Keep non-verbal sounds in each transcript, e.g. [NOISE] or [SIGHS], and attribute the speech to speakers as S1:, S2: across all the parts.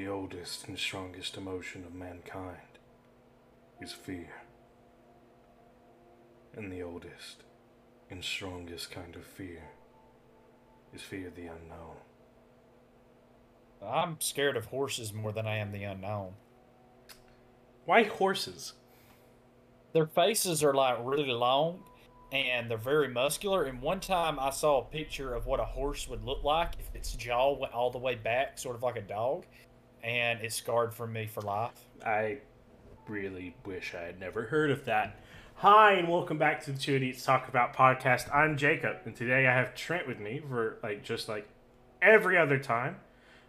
S1: The oldest and strongest emotion of mankind is fear. And the oldest and strongest kind of fear is fear of the unknown.
S2: I'm scared of horses more than I am the unknown.
S1: Why horses?
S2: Their faces are like really long and they're very muscular. And one time I saw a picture of what a horse would look like if its jaw went all the way back, sort of like a dog, and it scarred for me for life.
S1: I really wish I had never heard of that. Hi, and welcome back to the Two Idiots Talk About podcast. I'm Jacob, and today I have Trent with me for like just like every other time.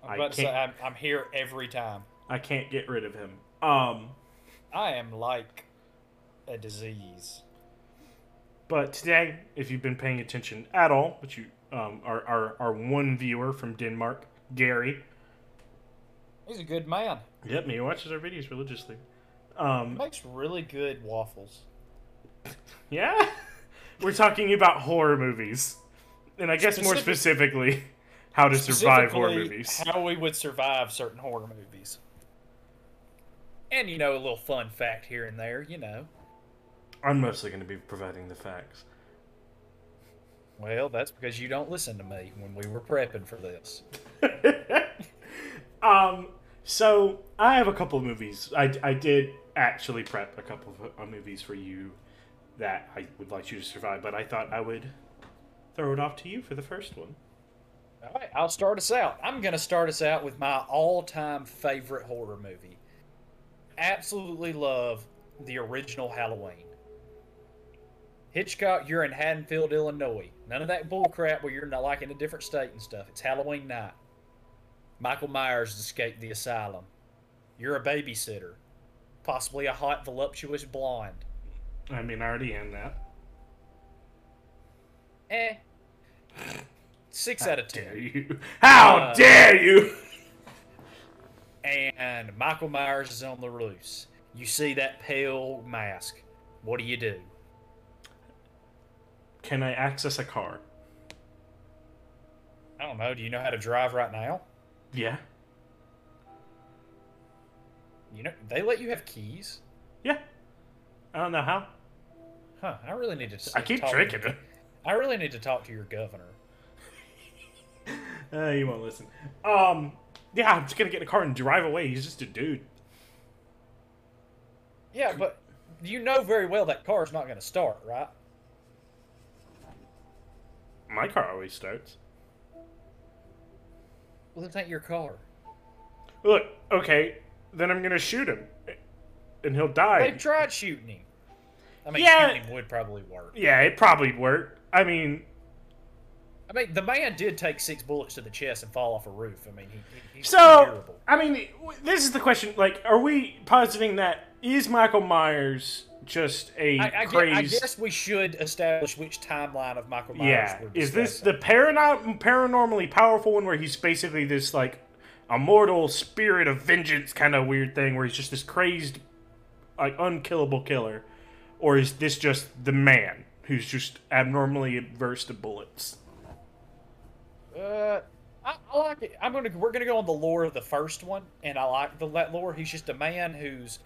S2: I'm
S1: I
S2: about to say I'm, I'm here every time.
S1: I can't get rid of him. Um,
S2: I am like a disease.
S1: but today, if you've been paying attention at all, which you um, our, our our one viewer from Denmark, Gary.
S2: He's a good man.
S1: Yep, he watches our videos religiously. Um,
S2: Makes really good waffles.
S1: Yeah? [LAUGHS] We're talking about horror movies. And I guess more specifically, how to survive horror movies.
S2: How we would survive certain horror movies. And you know, a little fun fact here and there, you know.
S1: I'm mostly going to be providing the facts.
S2: Well, that's because you don't listen to me when we were prepping for this. [LAUGHS]
S1: Um, so I have a couple of movies. I, I did actually prep a couple of uh, movies for you that I would like you to survive, but I thought I would throw it off to you for the first one.
S2: All right, I'll start us out. I'm going to start us out with my all-time favorite horror movie. Absolutely love the original Halloween. Hitchcock, you're in Haddonfield, Illinois. None of that bullcrap where you're not like in a different state and stuff. It's Halloween night. Michael Myers escaped the asylum. You're a babysitter, possibly a hot, voluptuous blonde.
S1: I mean, I already am that.
S2: Eh. Six out of
S1: Dare
S2: ten.
S1: you? How
S2: Uh,
S1: dare you?
S2: and Michael Myers is on the loose. You see that pale mask. What do you do?
S1: Can I access a car?
S2: I don't know. Do you know how to drive right now?
S1: Yeah.
S2: You know they let you have keys.
S1: Yeah. I don't know how.
S2: Huh? I really need to.
S1: I keep tricking
S2: to. [LAUGHS] I really need to talk to your governor. [LAUGHS]
S1: Uh, he won't listen. Um, yeah, I'm just gonna get in a car and drive away. He's just a dude.
S2: Yeah, but you know very well that car's not going to start, right?
S1: My car always starts.
S2: Well, this ain't your car.
S1: Look, okay, then I'm gonna shoot him, and he'll die.
S2: They've tried shooting him. I mean,
S1: Yeah.
S2: shooting him would probably work.
S1: Yeah, it probably worked. I mean,
S2: I mean, the man did take six bullets to the chest and fall off a roof. I mean, he, he, he's
S1: so
S2: durable.
S1: I mean, this is the question. Like, are we positing that is Michael Myers just a
S2: I, I,
S1: crazed?
S2: I guess we should establish which timeline of Michael Myers.
S1: yeah. Is this the parano- paranormally powerful one where he's basically this like immortal spirit of vengeance kind of weird thing where he's just this crazed, like unkillable killer, or is this just the man who's just abnormally averse to bullets?
S2: Uh, I, I like it. I'm gonna. We're gonna go on the lore of the first one, and I like the that lore. He's just a man who's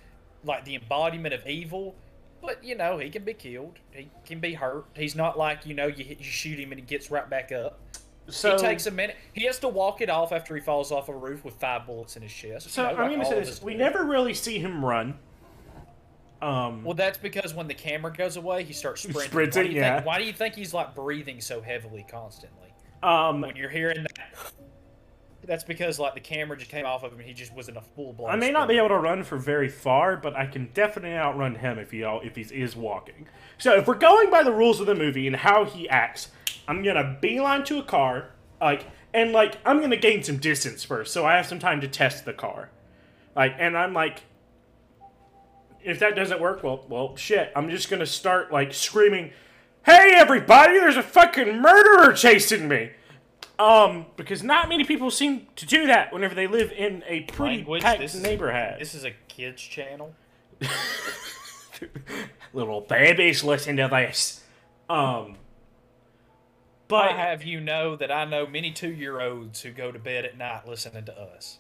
S2: like the embodiment of evil, but you know he can be killed. He can be hurt. He's not like you know you hit, you shoot him and he gets right back up.
S1: So
S2: he takes a minute. He has to walk it off after he falls off a roof with five bullets in his chest.
S1: So
S2: you know,
S1: I'm
S2: like
S1: gonna say this: we never really see him run. Um,
S2: Well, that's because when the camera goes away, he starts [LAUGHS] sprinting.
S1: Sprinting,
S2: why
S1: yeah.
S2: Think, why do you think he's like breathing so heavily constantly?
S1: um,
S2: when you're hearing that. That's because like the camera just came off of him. and He just wasn't a full blown.
S1: I may not be able to run for very far, but I can definitely outrun him if he if he is walking. So if we're going by the rules of the movie and how he acts, I'm gonna beeline to a car, like, and like I'm gonna gain some distance first, so I have some time to test the car, like, and I'm like, if that doesn't work, well, well, shit, I'm just gonna start like screaming, "Hey, everybody! There's a fucking murderer chasing me!" Um, because not many people seem to do that whenever they live in a pretty
S2: Language,
S1: packed
S2: this is-
S1: neighborhood.
S2: This is a kids channel. [LAUGHS]
S1: Little babies, listen to this. Um, but
S2: I have you know that I know many two year olds who go to bed at night listening to us.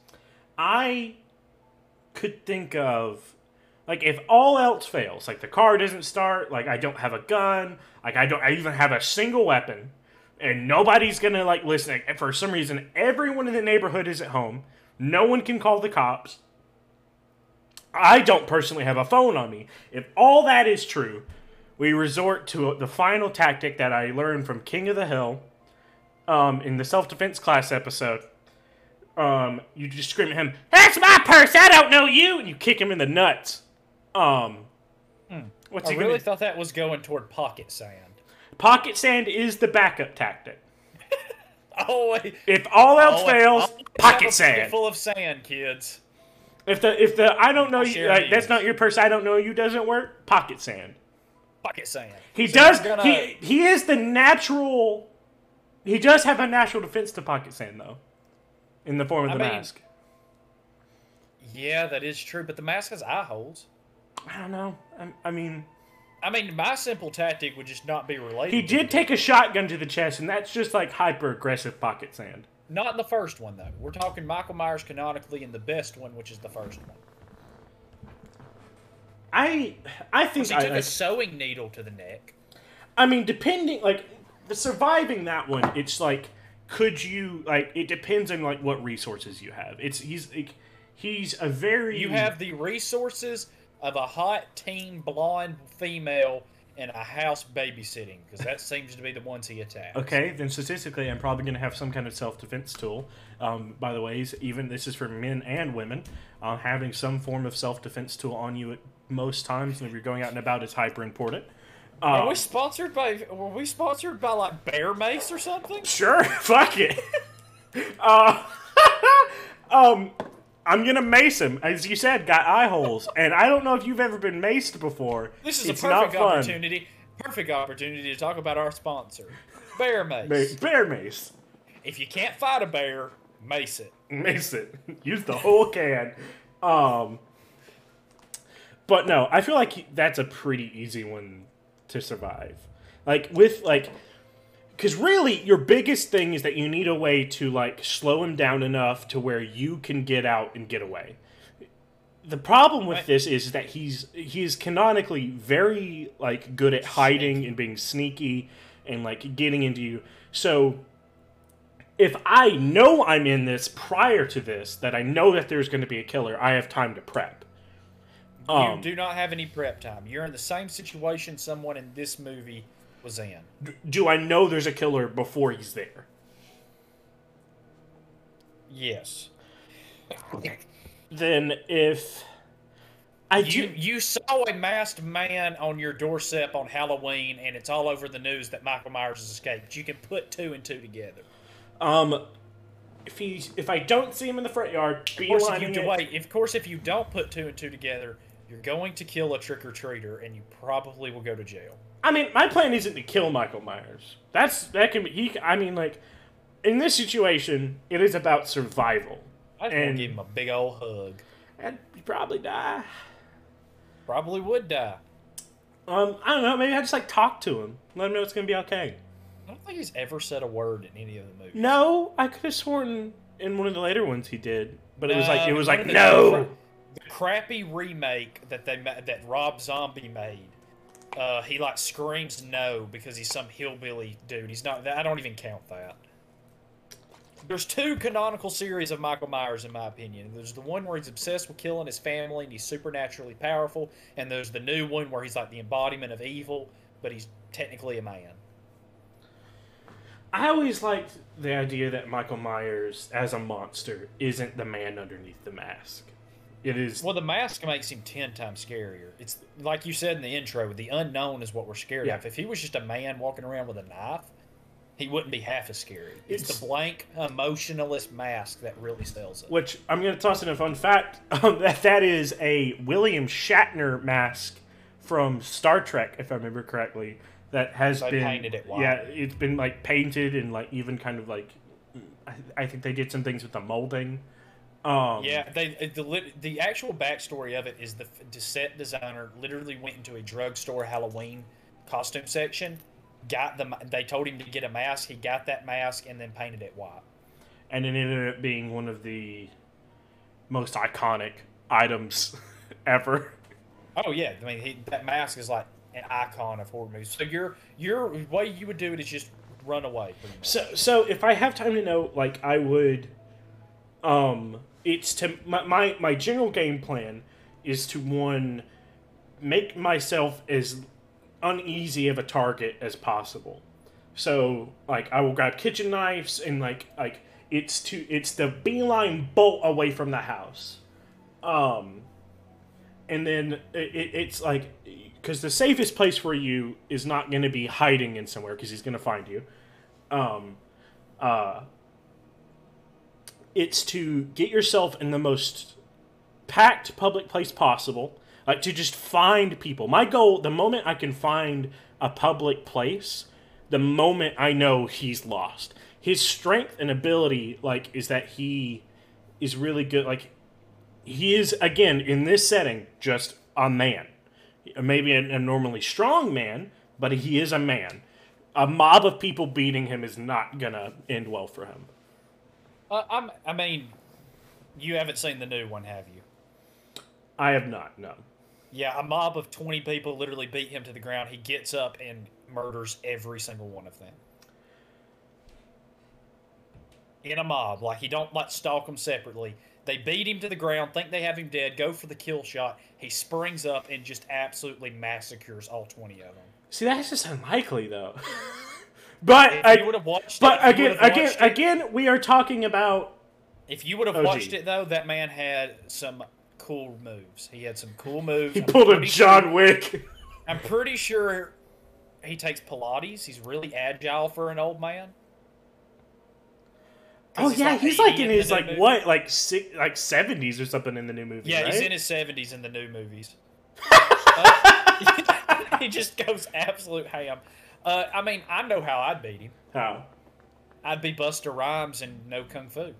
S1: I could think of like if all else fails, like the car doesn't start, like I don't have a gun, like I don't I even have a single weapon, and nobody's gonna like listen. And for some reason, everyone in the neighborhood is at home. No one can call the cops. I don't personally have a phone on me. If all that is true, we resort to the final tactic that I learned from King of the Hill um, in the self defense class episode. Um, you just scream at him, "That's my purse! I don't know you!" and you kick him in the nuts. Um, what's
S2: I
S1: he
S2: really
S1: gonna?
S2: thought that was going toward pocket sand.
S1: Pocket sand is the backup tactic. [LAUGHS]
S2: Oh.
S1: If all else
S2: Oh,
S1: fails, pocket sand.
S2: full of sand, kids.
S1: If the if the I don't know you, like, uh,
S2: that's
S1: not your purse, I don't know you doesn't work. Pocket sand.
S2: Pocket sand.
S1: He
S2: So
S1: does.
S2: gonna-
S1: He he is the natural. He does have a natural defense to pocket sand though, in the form of
S2: I
S1: the
S2: mean-
S1: mask.
S2: Yeah, that is true, but the mask has eye holes.
S1: I don't know. I, I mean,
S2: I mean, my simple tactic would just not be related.
S1: he did take a shotgun to the chest, and that's just like hyper aggressive pocket sand.
S2: Not in the first one, though. We're talking Michael Myers canonically in the best one, which is the first one.
S1: I I think
S2: He
S1: I,
S2: took
S1: I,
S2: a sewing needle to the neck.
S1: I mean, depending like the surviving that one, it's like could you like it depends on like what resources you have. It's he's like, he's a very
S2: You have the resources of a hot teen blonde female in a house babysitting, because that seems to be the ones he attacks.
S1: Okay, then statistically, I'm probably going to have some kind of self defense tool. Um, by the way, even this is for men and women. Uh, having some form of self defense tool on you at most times, and if you're going out and about, is hyper important.
S2: Are
S1: Um,
S2: we sponsored by? Were we sponsored by like Bear Mace or something?
S1: sure, [LAUGHS] fuck it. uh, [LAUGHS] um, I'm gonna mace him, as you said, got eye holes, and I don't know if you've ever been maced before.
S2: This is
S1: it's
S2: a perfect opportunity. Perfect opportunity to talk about our sponsor, Bear [LAUGHS] Mace.
S1: Bear mace.
S2: If you can't fight a bear, mace it.
S1: Mace it. [LAUGHS] Use the whole can. Um, but no, I feel like that's a pretty easy one to survive. Like with like, because really your biggest thing is that you need a way to like slow him down enough to where you can get out and get away. The problem with
S2: Right.
S1: this is that he's he's canonically very like good at hiding and being sneaky and like getting into you. So if I know I'm in this prior to this, that I know that there's going to be a killer, I have time to prep. Um,
S2: you do not have any prep time. You're in the same situation someone in this movie was in.
S1: do I know there's a killer before he's there?
S2: Yes.
S1: Then if I do,
S2: You you saw a masked man on your doorstep on Halloween, and it's all over the news that Michael Myers has escaped. You can put two and two together.
S1: um, if he if I don't see him in the front yard,
S2: Of course, if you
S1: beelining
S2: do, wait, of course, if you don't put two and two together, you're going to kill a trick or treater, and you probably will go to jail.
S1: I mean, my plan isn't to kill Michael Myers. That's that can be. He, I mean, like in this situation, it is about survival,
S2: I just
S1: And-
S2: give him a big old hug.
S1: and you probably die.
S2: Probably would die.
S1: Um, I don't know. Maybe I just like talk to him, let him know it's gonna be okay.
S2: I don't think he's ever said a word in any of the movies.
S1: No, I could have sworn in one of the later ones he did, but it was like it was like no.
S2: The crappy remake that they that Rob Zombie made. Uh, he like screams no because he's some hillbilly dude. He's not. I don't even count that. There's two canonical series of Michael Myers, in my opinion. There's the one where he's obsessed with killing his family and he's supernaturally powerful, and there's the new one where he's like the embodiment of evil, but he's technically a man.
S1: I always liked the idea that Michael Myers as a monster isn't the man underneath the mask. It is
S2: Well, the mask makes him ten times scarier. It's like you said in the intro, the unknown is what we're scared
S1: Yeah.
S2: of. If he was just a man walking around with a knife, he wouldn't be half as scary. It's,
S1: It's-
S2: the blank, emotionless mask that really sells it.
S1: which I'm going to toss in a fun fact [LAUGHS] um, that that is a William Shatner mask from Star Trek, if I remember correctly. That has
S2: They
S1: been
S2: painted it white.
S1: Yeah, it's been like painted and like even kind of like I, I think they did some things with the molding. Um,
S2: Yeah, they the the actual backstory of it is the, the set designer literally went into a drugstore Halloween costume section, got the they told him to get a mask. He got that mask and then painted it white.
S1: and it ended up being one of the most iconic items [LAUGHS] ever.
S2: Oh yeah, I mean he, that mask is like an icon of horror movies. So your your way you would do it is just run away.
S1: So, so if I have time to know, like, I would, um, it's to my my, my general game plan is to one make myself as uneasy of a target as possible. So, like, I will grab kitchen knives and like like it's to it's the beeline bolt away from the house, um, and then it, it, it's like because the safest place for you is not going to be hiding in somewhere because he's going to find you. Um, uh, it's to get yourself in the most packed public place possible, like to just find people. My goal, the moment I can find a public place, the moment I know he's lost. His strength and ability, like, is that he is really good. Like, he is again in this setting just a man maybe an a normally strong man, but he is a man. A mob of people beating him is not gonna end well for him.
S2: Uh, I'm, I mean, you haven't seen the new one, have you?
S1: I have not. No.
S2: Yeah, a mob of twenty people literally beat him to the ground. He gets up and murders every single one of them. In a mob, like he don't like stalk them separately. They beat him to the ground, think they have him dead, go for the kill shot. He springs up and just absolutely massacres all 20 of them.
S1: See, that's just unlikely, though. [LAUGHS] but
S2: If
S1: I,
S2: you would have watched
S1: but
S2: it,
S1: again, again,
S2: it-
S1: again, we are talking about.
S2: if you would have
S1: OG.
S2: watched it though, that man had some cool moves. He had some cool moves.
S1: He
S2: I'm
S1: pulled a John
S2: sure-
S1: Wick. [LAUGHS]
S2: I'm pretty sure he takes Pilates. He's really agile for an old man.
S1: Oh
S2: he's
S1: yeah,
S2: like
S1: he's like in
S2: in
S1: his like
S2: movie.
S1: what, like six, like seventies or something in the new movie.
S2: Yeah,
S1: right?
S2: he's in his 70s in the new movies. [LAUGHS] Uh, [LAUGHS] he just goes absolute ham. Uh, I mean, I know how I'd beat him.
S1: How?
S2: I'd be Busta Rhymes and no kung fu.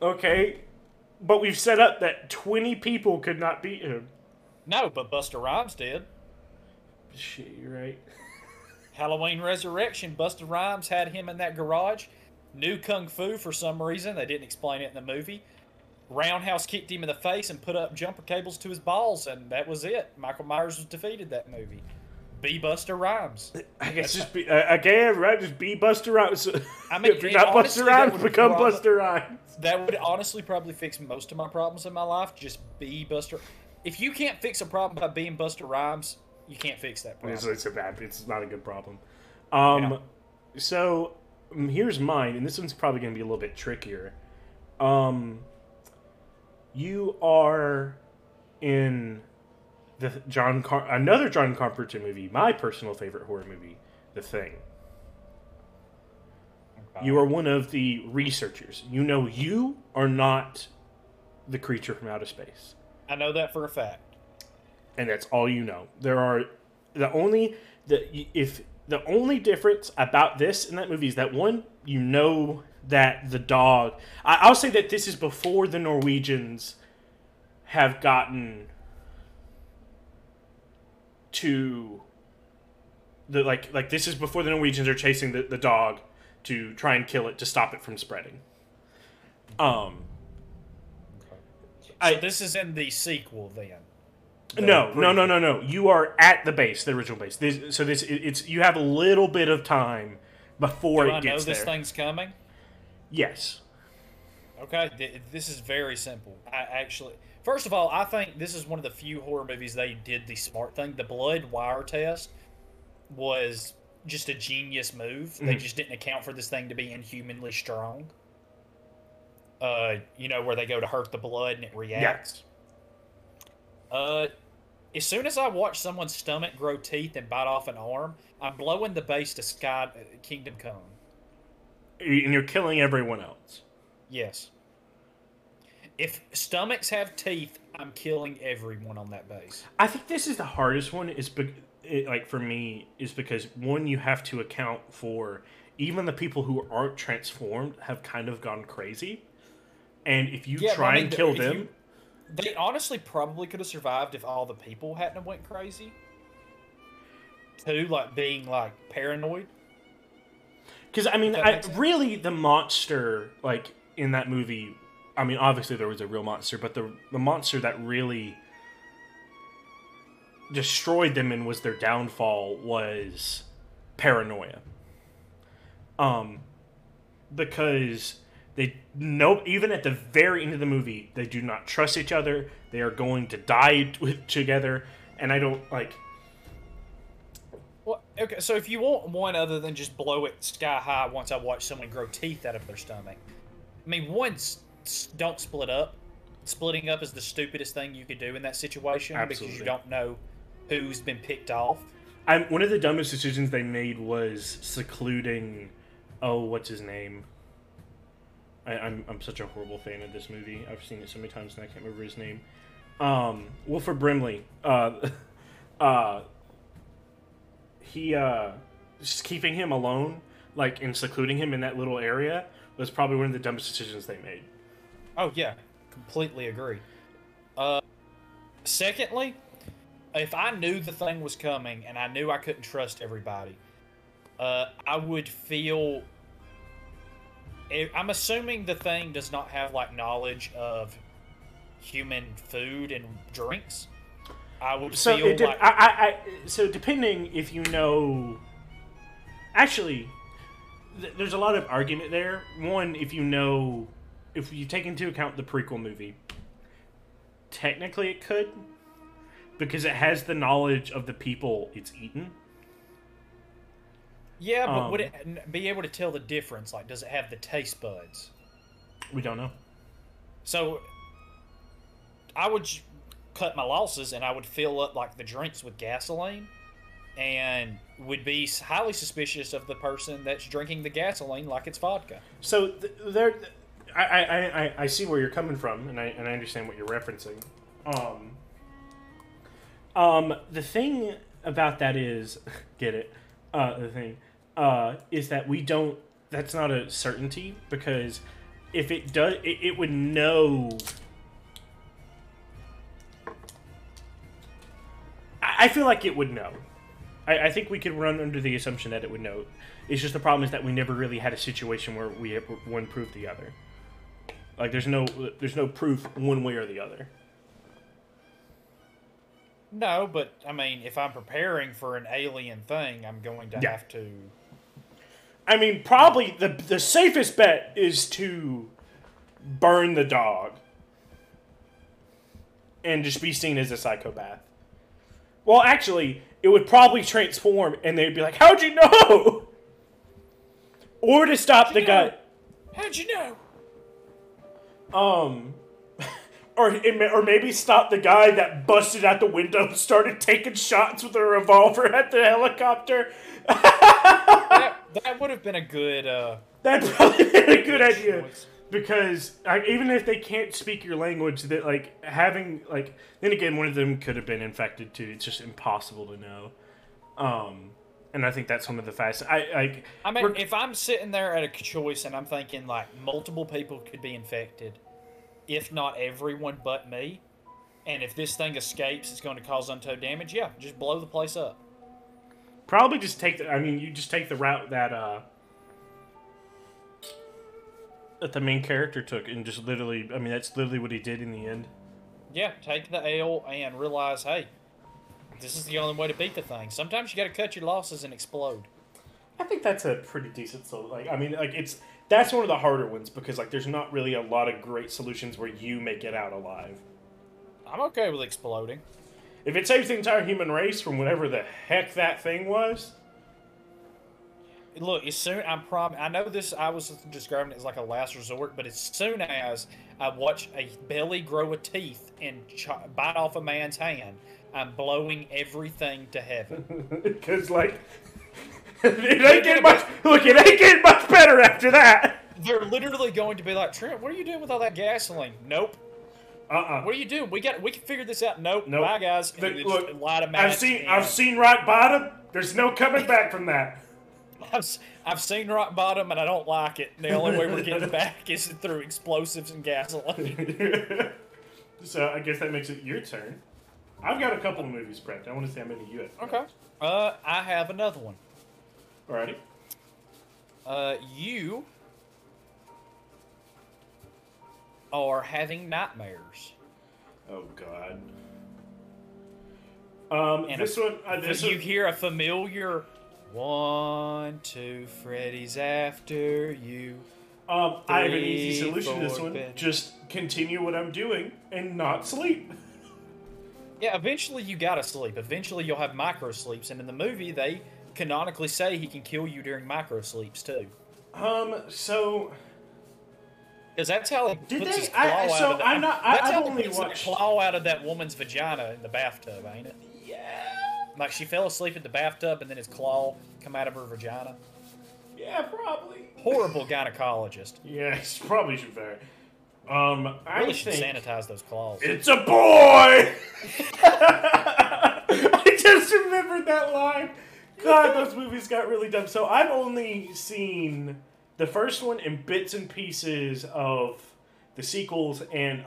S1: Okay, but we've set up that twenty people could not beat him.
S2: No, but Busta Rhymes did.
S1: Shit, you're right.
S2: Halloween Resurrection, Busta Rhymes had him in that garage. New kung fu for some reason. They didn't explain it in the movie. Roundhouse kicked him in the face and put up jumper cables to his balls, and that was it. Michael Myers was defeated that movie. B Busta Rhymes. [LAUGHS]
S1: I guess just be uh, again, right? Just be Busta Rhymes.
S2: I [LAUGHS] mean,
S1: if you're not
S2: honestly,
S1: Buster
S2: that
S1: Rhymes,
S2: would
S1: become
S2: prob-
S1: Busta Rhymes.
S2: That would honestly probably fix most of my problems in my life. Just be Buster. If you can't fix a problem by being Busta Rhymes, you can't fix that problem.
S1: It's, it's a bad. It's not a good problem. Um,
S2: Yeah.
S1: so um, here's mine, and this one's probably going to be a little bit trickier. Um, you are in the John Car- another John Carpenter movie, my personal favorite horror movie, The Thing. You are one of the researchers. You know you are not the creature from outer space.
S2: I know that for a fact.
S1: and that's all you know. There are the only the if the only difference about this and that movie is that one you know that the dog. I, I'll say that this is before the Norwegians have gotten to the like like this is before the Norwegians are chasing the, the dog to try and kill it to stop it from spreading. Um.
S2: So this is in the sequel then. The
S1: No, no, no, no, no. You are at the base, the original base. This, so this, it- it's you have a little bit of time before
S2: Do
S1: it
S2: I know
S1: gets
S2: this
S1: there.
S2: thing's coming?
S1: Yes.
S2: Okay, this is very simple. I actually, first of all, I think this is one of the few horror movies they did the smart thing. The blood wire test was just a genius move. They
S1: Mhm.
S2: just didn't account for this thing to be inhumanly strong. Uh, you know where they go to hurt the blood and it reacts. Uh, as soon as I watch someone's stomach grow teeth and bite off an arm, I'm blowing the base to Sky uh, Kingdom Come.
S1: And you're killing everyone else.
S2: Yes. If stomachs have teeth, I'm killing everyone on that base.
S1: I think this is the hardest one. Is be, it, like for me is because one you have to account for even the people who aren't transformed have kind of gone crazy, and if you
S2: Yeah,
S1: try
S2: I mean,
S1: and kill them,
S2: you- They honestly probably could have survived if all the people hadn't went crazy. Too, like being like paranoid.
S1: Because I mean, I, really the monster like in that movie. I mean, obviously there was a real monster, but the the monster that really destroyed them and was their downfall was paranoia. Um, because they know even at the very end of the movie they do not trust each other. They are going to die t- [LAUGHS] together, and I don't like.
S2: Okay, so if you want one other than just blow it sky high once I watch someone grow teeth out of their stomach, I mean, s- don't split up. Splitting up is the stupidest thing you could do in that situation because you don't know who's been picked off.
S1: I'm, one of the dumbest decisions they made was secluding. Oh, what's his name? I, I'm I'm such a horrible fan of this movie. I've seen it so many times and I can't remember his name. Um, Wilford Brimley. Uh, [LAUGHS] uh, he uh, just keeping him alone, like and secluding him in that little area, was probably one of the dumbest decisions they made.
S2: Oh yeah, completely agree. Uh, secondly, if I knew the thing was coming and I knew I couldn't trust everybody, uh, I would feel. I- I'm assuming the thing does not have like knowledge of human food and drinks. I would
S1: So
S2: feel
S1: it de-
S2: like
S1: I, I, I so depending if you know, actually, th- there's a lot of argument there. One, if you know, if you take into account the prequel movie, technically it could, because it has the knowledge of the people it's eaten.
S2: yeah, but would
S1: um,
S2: it be able to tell the difference? Like, does it have the taste buds?
S1: We don't know.
S2: So I would j- cut my losses and I would fill up like the drinks with gasoline and would be highly suspicious of the person that's drinking the gasoline like it's vodka.
S1: So th- there, I, I, I, I see where you're coming from, and I and I understand what you're referencing. Um, um, the thing about that is, [LAUGHS] get it? Uh, the thing uh, is that we don't. That's not a certainty because if it does, it, it would know. I, feel like it would know. I, I think we could run under the assumption that it would know. It's just the problem is that we never really had a situation where we have one proved the other. Like there's no there's no proof one way or the other.
S2: No, but I mean, if I'm preparing for an alien thing, I'm going to
S1: Yeah.
S2: have to.
S1: I mean, probably the the safest bet is to burn the dog and just be seen as a psychopath. Well, actually, it would probably transform, and they'd be like, "How'd you know?" Or to stop the
S2: you
S1: guy.
S2: know? How'd you know?
S1: Um, [LAUGHS] or may, or maybe stop the guy that busted out the window and started taking shots with a revolver at the helicopter. [LAUGHS]
S2: that, that would have been a good. Uh,
S1: That'd probably be a good idea
S2: choice.
S1: Because like, even if they can't speak your language, that like having like then again one of them could have been infected too. It's just impossible to know. Um, and I think that's one of the fast. I like.
S2: I mean, if I'm sitting there at a choice and I'm thinking like multiple people could be infected, if not everyone but me, and if this thing escapes, it's going to cause untold damage. Yeah, just blow the place up.
S1: Probably just take the. I mean, you just take the route that uh that the main character took, and just literally. I mean, that's literally what he did in the end.
S2: Yeah, take the L and realize, hey, this is the only way to beat the thing. Sometimes you got to cut your losses and explode.
S1: I think that's a pretty decent. So, like, I mean, like it's that's one of the harder ones because like there's not really a lot of great solutions where you make it out alive.
S2: I'm okay with exploding.
S1: If it saves the entire human race from whatever the heck that thing was,
S2: Look, as soon I'm prom. I know this. I was describing it as like a last resort, but as soon as I watch a belly grow a teeth and ch- bite off a man's hand, I'm blowing everything to heaven. [LAUGHS]
S1: because like [LAUGHS] it ain't getting much. Look, it ain't getting much better after that.
S2: They're literally going to be like, Trent, what are you doing with all that gasoline? Nope.
S1: Uh uh
S2: What are you doing? We got. We can figure this out. Nope.
S1: Nope.
S2: Bye, guys.
S1: The- look,
S2: just light a
S1: I've seen
S2: and-
S1: I've seen rock bottom. There's no coming back from that.
S2: I've, I've seen rock bottom and I don't like it. The only way we're getting [LAUGHS] back is through explosives and gasoline. [LAUGHS]
S1: so I guess that makes it your turn. I've got a couple of movies prepped. I want to see how many you have.
S2: Okay. Uh, I have another one.
S1: Alrighty.
S2: Uh, you are having nightmares.
S1: Oh God. Um,
S2: And
S1: this
S2: a-
S1: one, uh, this
S2: you
S1: one,
S2: hear a familiar one, two, Freddy's after you.
S1: um, I have an easy solution to this one.
S2: Ben.
S1: Just continue what I'm doing and not sleep.
S2: Yeah, eventually you gotta sleep. Eventually you'll have micro sleeps, and in the movie they canonically say he can kill you during micro sleeps too.
S1: Um, so
S2: Because that's how he
S1: Did
S2: puts
S1: they-
S2: his claw
S1: I-
S2: out
S1: so
S2: of that.
S1: I'm not- I-
S2: that's
S1: I've
S2: how he
S1: only
S2: puts
S1: watched-
S2: claw out of that woman's vagina in the bathtub, ain't it?
S1: Yeah,
S2: Like she fell asleep in the bathtub, and then his claw come out of her vagina.
S1: yeah, probably.
S2: Horrible gynecologist. [LAUGHS]
S1: Yes, probably should vary. Um, I
S2: Really should
S1: think
S2: sanitize those claws.
S1: it's a boy. [LAUGHS] I just remembered that line. God, those movies got really dumb. So I've only seen the first one and bits and pieces of the sequels, and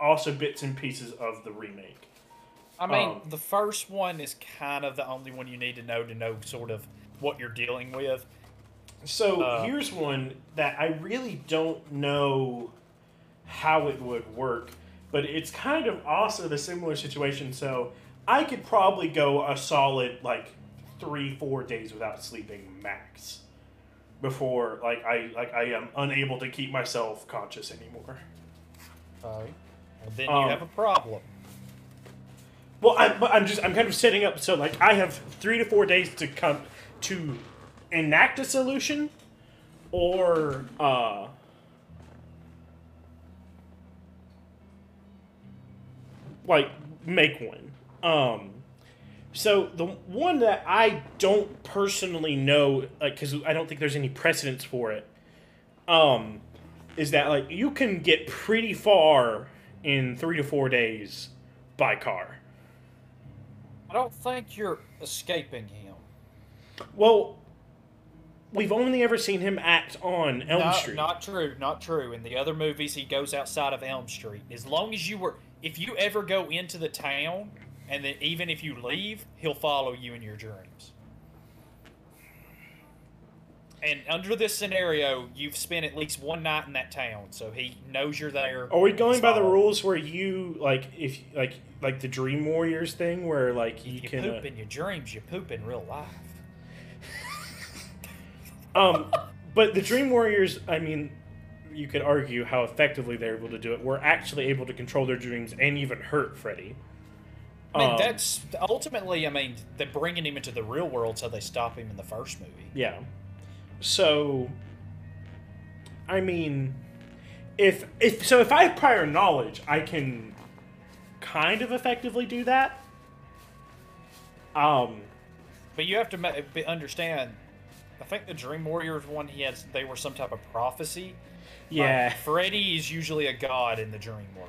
S1: also bits and pieces of the remake.
S2: I mean,
S1: Um,
S2: the first one is kind of the only one you need to know to know sort of what you're dealing with.
S1: So
S2: Uh,
S1: here's one that I really don't know how it would work, but it's kind of also the similar situation. So I could probably go a solid like three, four days without sleeping max before like I like I am unable to keep myself conscious anymore.
S2: Okay. Well, then
S1: Um,
S2: you have a problem.
S1: Well, I, but I'm just I'm kind of setting up so like I have three to four days to come to enact a solution, or uh, like make one. Um, so the one that I don't personally know, like, because I don't think there's any precedence for it, um, is that like you can get pretty far in three to four days by car.
S2: I don't think you're escaping him.
S1: Well, we've only ever seen him act on Elm
S2: No,
S1: Street.
S2: Not true. Not true. In the other movies, he goes outside of Elm Street. As long as you were, if you ever go into the town, and then even if you leave, he'll follow you in your dreams. And under this scenario, you've spent at least one night in that town, so he knows you're there.
S1: Are we going by the rules where you like if like like the Dream Warriors thing where like you
S2: You
S1: can
S2: poop in your dreams. You poop in real life.
S1: uh, um but the Dream Warriors I mean you could argue how effectively they're able to do it. Were actually able to control their dreams and even hurt Freddy.
S2: I mean,
S1: Um,
S2: that's ultimately. I mean, they're bringing him into the real world, so they stop him in the first movie.
S1: Yeah. So I mean if if so if I have prior knowledge, I can kind of effectively do that. Um
S2: But you have to ma- understand. I think the Dream Warriors one, he has. They were some type of prophecy.
S1: yeah.
S2: Like, Freddy is usually a god in the dream world.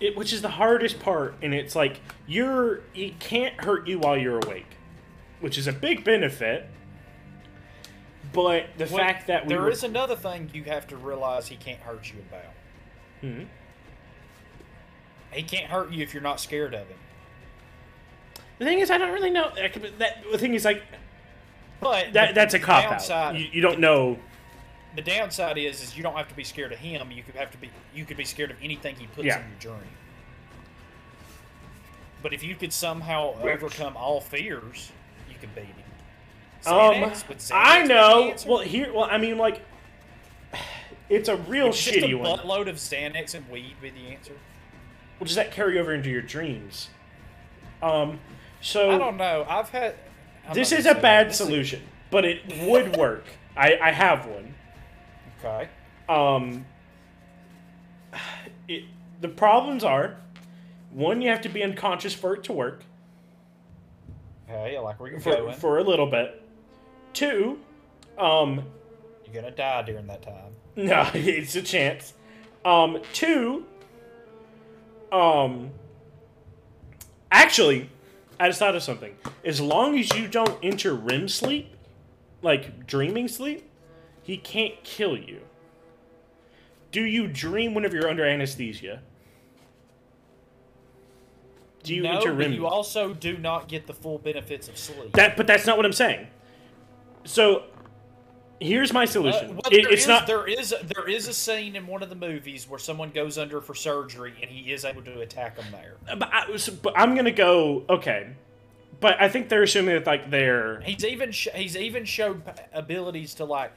S1: it, which is the hardest part and it's like you're it can't hurt you while you're awake which is a big benefit but the
S2: Well,
S1: fact that we
S2: there
S1: were,
S2: is another thing you have to realize he can't hurt you about.
S1: Mhm.
S2: He can't hurt you if you're not scared of him.
S1: the thing is i don't really know that, that the thing is like
S2: But
S1: that
S2: the
S1: that's a cop out you, you don't know
S2: The downside is, is you don't have to be scared of him. You could have to be. You could be scared of anything he puts
S1: Yeah.
S2: in your dream. But if you could somehow overcome all fears, you could beat him.
S1: Um
S2: Xanax?
S1: I know well here well i mean like it's a real
S2: Would just a
S1: shitty one
S2: buttload of Xanax and weed be the answer?
S1: well, does that carry over into your dreams um so
S2: I don't know. I've had. I'm
S1: this is a bad solution but it would work i i have one
S2: okay.
S1: Um, it, the problems are one, you have to be unconscious for it to work
S2: Okay, I like where you're
S1: for,
S2: going.
S1: for a little bit. Two, um,
S2: You're gonna die during that time.
S1: no, [LAUGHS] it's a chance. Um, two, um, actually, I just thought of something. As long as you don't enter REM sleep, like dreaming sleep, he can't kill you. Do you dream whenever you're under anesthesia? Do you
S2: no,
S1: enter
S2: but you also do not get the full benefits of sleep.
S1: That, but that's not what I'm saying. So, Here's my
S2: Uh,
S1: solution.
S2: well,
S1: It-
S2: there
S1: it's
S2: is-
S1: not.
S2: There is there is a scene in one of the movies where someone goes under for surgery and he is able to attack them there.
S1: But, I, so- but I'm gonna go. Okay, but I think they're assuming that like they're.
S2: He's even sh- he's even showed p- abilities to like.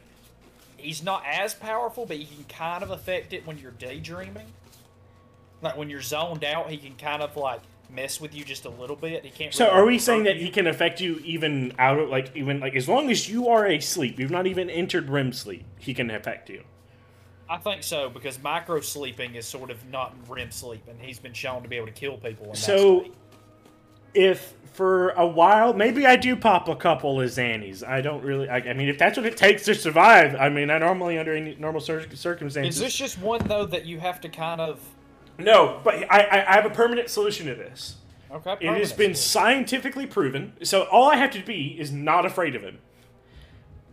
S2: He's not as powerful, but he can kind of affect it when you're daydreaming. Like when you're zoned out, he can kind of like mess with you just a little bit. He can't.
S1: So
S2: really
S1: are we saying that
S2: you.
S1: he can affect you even out of like even like as long as you are asleep, you've not even entered REM sleep, he can affect you.
S2: I think so because micro sleeping is sort of not REM sleep, and he's been shown to be able to kill people. In that
S1: So- If for a while, maybe I do pop a couple of Xannies. I don't really. I, I mean, if that's what it takes to survive, I mean, I normally under any normal cir- circumstances.
S2: is this just one though that you have to kind of
S1: no, but I, I I have a permanent solution to this.
S2: okay?
S1: It has been scientifically proven. So all I have to be is not afraid of him.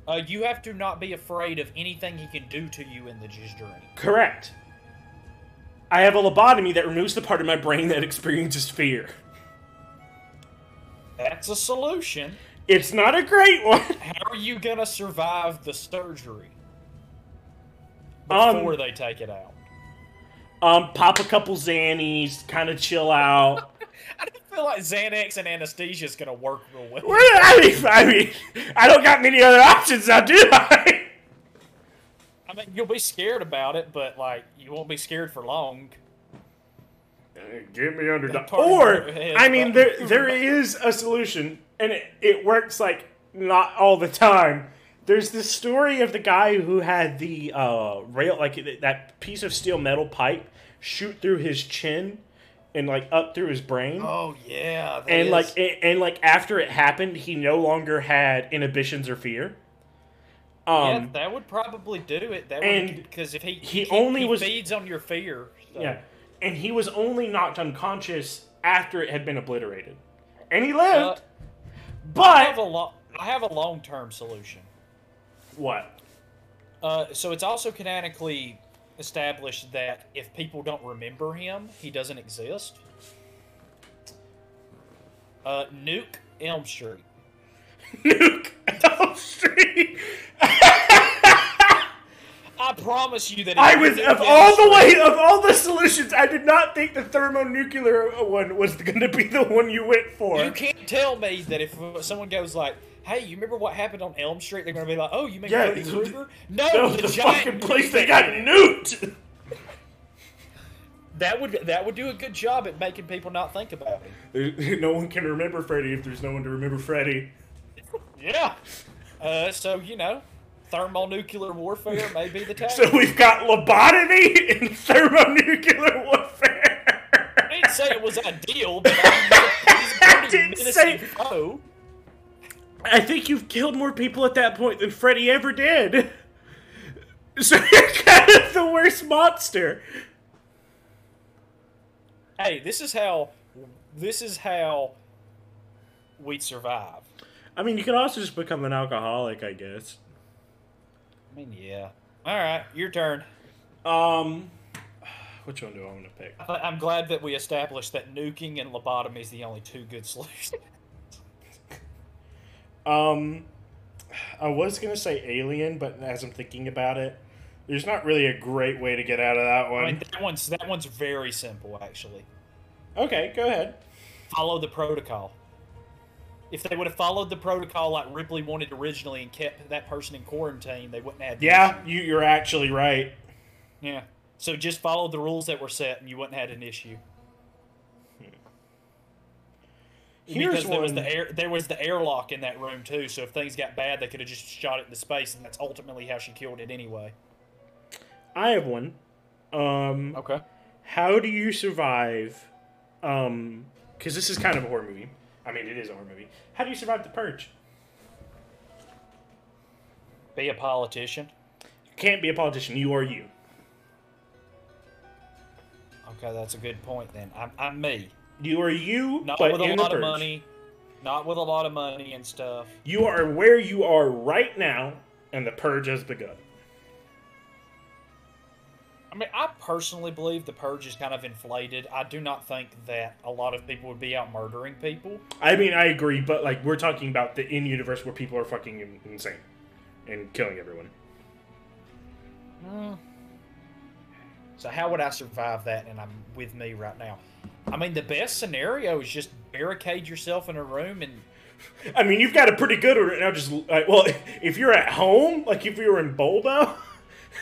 S2: Uh, you have to not be afraid of anything he can do to you in the Jizz journey.
S1: Correct. I have a lobotomy that removes the part of my brain that [LAUGHS] experiences fear.
S2: That's a solution.
S1: It's not a great one. [LAUGHS]
S2: How are you gonna survive the surgery
S1: Um,
S2: before they take it out?
S1: Um, pop a couple Xannies, kind of chill out. [LAUGHS]
S2: I don't feel like Xanax and anesthesia is gonna work real well.
S1: Well, I mean, I mean, I don't got many other options now, do I?
S2: I mean, you'll be scared about it, but like you won't be scared for long.
S1: Get me under. The-
S2: part
S1: Or, I mean, there there is a solution, and it, it works like not all the time. There's this story of the guy who had the uh, rail, like th- that piece of steel metal pipe, shoot through his chin, and like up through his brain.
S2: Oh yeah,
S1: and
S2: is-
S1: like and, and like after it happened, he no longer had inhibitions or fear.
S2: yeah,
S1: Um,
S2: that would probably do it. That
S1: and
S2: because if he
S1: he only was-
S2: feeds on your fear. so-
S1: yeah, and he was only knocked unconscious after it had been obliterated, and he
S2: Uh,
S1: lived.
S2: I have a
S1: but
S2: I have a long term solution.
S1: What?
S2: Uh, so it's also canonically established that if people don't remember him, he doesn't exist. Uh, nuke Elm Street. [LAUGHS]
S1: Nuke Elm Street. [LAUGHS]
S2: I promise you that
S1: I was of all the way of all the solutions, I did not think the thermonuclear one was going to be the one you went for.
S2: You can't tell me that if someone goes like, "Hey, you remember what happened on Elm Street?" They're going to be like, "Oh, you mean
S1: Yeah,
S2: Freddy Krueger?" No,
S1: That was
S2: the,
S1: fucking place they got nuked.
S2: That would that would do a good job at making people not think about it. [LAUGHS]
S1: no one can remember Freddy if there's no one to remember Freddy.
S2: Yeah. Uh, so you know, thermonuclear warfare may be the tactic. [LAUGHS]
S1: So we've got lobotomy and thermonuclear warfare.
S2: I didn't say it was [LAUGHS] ideal, but I mean, he's a
S1: I didn't say-
S2: foe.
S1: I think you've killed more people at that point than Freddy ever did. [LAUGHS] So you're kind of the worst monster.
S2: Hey, this is how this is how we survive.
S1: I mean, you could also just become an alcoholic, I guess.
S2: I mean, yeah. All right, your turn.
S1: Um, which one do I want to pick?
S2: I- I'm glad that we established that nuking and lobotomy is the only two good [LAUGHS] solutions.
S1: Um, I was gonna say Alien, but as I'm thinking about it, there's not really a great way to get out of that one.
S2: I mean, that one's that one's very simple, actually.
S1: okay, go ahead.
S2: Follow the protocol. If they would have followed the protocol like Ripley wanted originally and kept that person in quarantine, they wouldn't have.
S1: Yeah,
S2: issue.
S1: you, you're actually right.
S2: Yeah. So just follow the rules that were set, and you wouldn't have had an issue.
S1: Here's
S2: because there was the air, there was the airlock in that room too. So if things got bad, they could have just shot it into space, and that's ultimately how she killed it anyway.
S1: I have one. Um,
S2: Okay.
S1: how do you survive? Um, because this is kind of a horror movie. I mean, it is a horror movie. How do you survive the purge?
S2: Be a politician.
S1: You can't be a politician. You are you.
S2: Okay, that's a good point. Then I'm, I'm me.
S1: You are you,
S2: Not
S1: but
S2: with a lot of
S1: purge.
S2: money. Not with a lot of money and stuff.
S1: You are where you are right now, and the purge has begun.
S2: I mean, I personally believe the purge is kind of inflated. I do not think that a lot of people would be out murdering people.
S1: I mean, I agree, but like we're talking about the in universe where people are fucking insane. and killing everyone.
S2: Mm. So how would I survive that? And I'm with me right now. I mean, the best scenario is just barricade yourself in a room and
S1: I mean, you've got a pretty good one right now. Just like, well, [LAUGHS] if you're at home, like if you were in Boldo,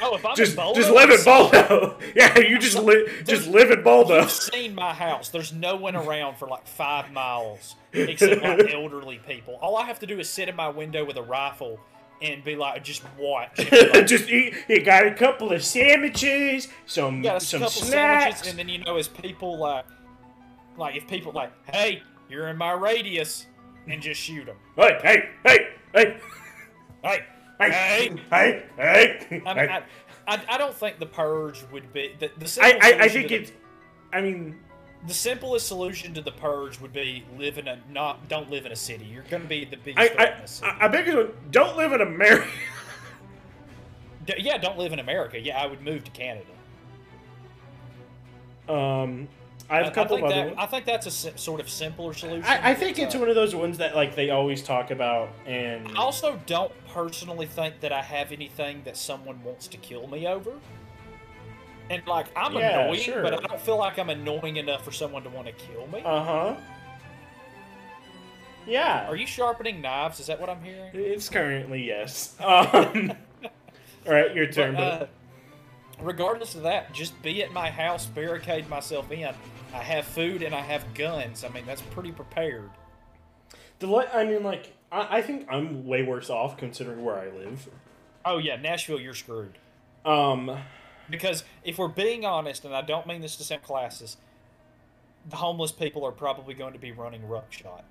S2: oh, if I'm
S1: just
S2: in Boulder, [LAUGHS]
S1: just live in. Boldo. Yeah, you just live just live in
S2: You've seen my house. There's no one around for like five miles except like [LAUGHS] elderly people. All I have to do is sit in my window with a rifle and be like, just watch. like,
S1: just eat. You got a couple of sandwiches, some
S2: a
S1: some snacks.
S2: sandwiches, and then you know, as people like, like if people like, hey, you're in my radius, and just shoot them.
S1: Hey, hey, hey, hey,
S2: Hey,
S1: hey,
S2: Hey.
S1: hey, hey.
S2: I, mean. I, I, I don't think the purge would be the, the
S1: I,
S2: simple
S1: I, I think it's. I mean,
S2: the simplest solution to the purge would be live in a not don't live in a city. You're going to be the biggest
S1: I, I,
S2: in a city.
S1: I, I beg you, don't live in America.
S2: D- yeah, don't live in America. Yeah, I would move to Canada.
S1: Um, I have a couple
S2: think
S1: of other
S2: that,
S1: ones.
S2: I think that's a si- sort of simpler solution.
S1: I, I think it's
S2: uh,
S1: one of those ones that like they always talk about, and
S2: I also don't personally think that I have anything that someone wants to kill me over. And like I'm
S1: Yeah,
S2: annoying,
S1: sure.
S2: but I don't feel like I'm annoying enough for someone to want to kill me.
S1: uh huh. Yeah,
S2: Are you sharpening knives? Is that what I'm hearing?
S1: it's currently yes. [LAUGHS] Um, [LAUGHS] all right, your turn.
S2: But, uh, regardless of that, just be at my house, barricade myself in. I have food and I have guns. I mean, that's pretty prepared.
S1: The li- I mean, like, I, I think I'm way worse off considering where I live.
S2: Oh yeah, Nashville, you're screwed.
S1: Um,
S2: Because if we're being honest, and I don't mean this to sound classist, the homeless people are probably going to be running ruckshot.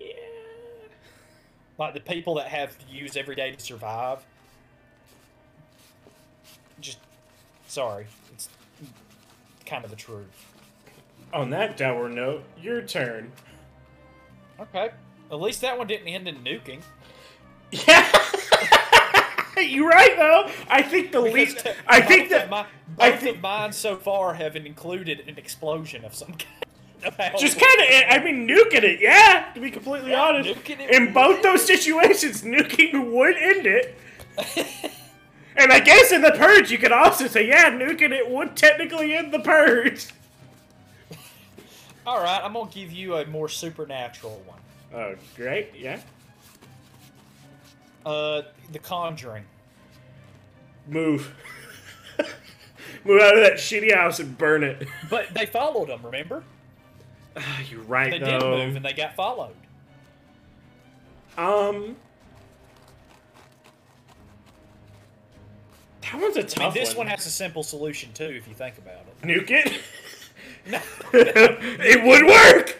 S1: yeah.
S2: Like the people that have to use every day to survive. Just sorry, it's kind of the truth.
S1: On that dour note, your turn.
S2: Okay, at least that one didn't end in nuking.
S1: Yeah. [LAUGHS] You're right though. I think the least.
S2: Because
S1: I think that
S2: my,
S1: I
S2: both
S1: think-
S2: of mine so far have included an explosion of some kind. [LAUGHS]
S1: Just kind of. Eh, I mean, nuking it. Yeah, to be completely
S2: Yeah,
S1: honest. In both those situations, nuking would end it. [LAUGHS] And I guess in the purge, you could also say, yeah, nuking it would technically end the purge.
S2: All right, I'm gonna give you a more supernatural one.
S1: Oh, great. Yeah.
S2: Uh, The Conjuring.
S1: Move. [LAUGHS] Move out of that shitty house and burn it. [LAUGHS]
S2: But they followed them. Remember?
S1: Ah, You're right,
S2: They
S1: though.
S2: did move and they got followed.
S1: Um. That one's a
S2: I mean, this
S1: one.
S2: one has a simple solution too, if you think about it.
S1: Nuke it? [LAUGHS]
S2: No, [LAUGHS]
S1: it would work!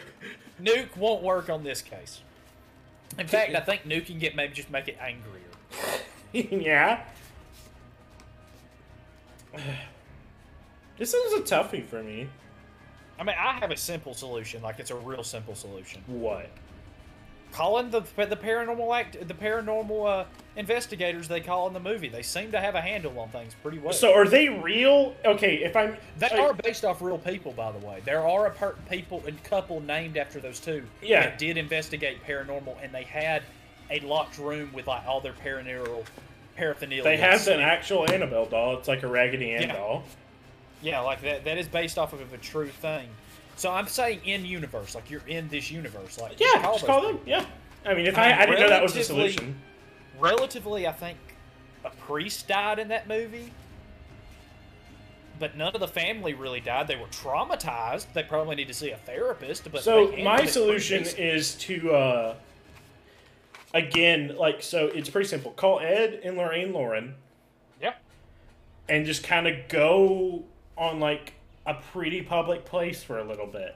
S2: nuke won't work on this case. In fact, I think nuking it maybe just make it angrier. [LAUGHS]
S1: yeah. This one's a toughie for me.
S2: I mean, I have a simple solution. Like it's a real simple solution.
S1: What?
S2: Call in the the paranormal act, the paranormal uh, investigators they call in the movie. They seem to have a handle on things pretty well.
S1: So are they real? Okay, if I'm.
S2: They
S1: I-
S2: are based off real people, by the way. There are a per- people and couple named after those two
S1: Yeah.
S2: that did investigate paranormal, and they had a locked room with like all their paranormal paraphernalia.
S1: They have an actual Annabelle doll. It's like a Raggedy Ann
S2: Yeah.
S1: doll.
S2: Yeah, like that. That is based off of a true thing. So I'm saying in universe, like you're in this universe, like
S1: Yeah,
S2: call
S1: call
S2: people.
S1: them. Yeah. I mean, if
S2: I
S1: I,
S2: mean,
S1: I didn't know that was the solution.
S2: Relatively, I think a priest died in that movie, but none of the family really died. They were traumatized. They probably need to see a therapist. But
S1: So my solution is to uh again, like so it's pretty simple. Call Ed and Lorraine Lauren
S2: yeah.
S1: and just kind of go on like a pretty public place for a little bit.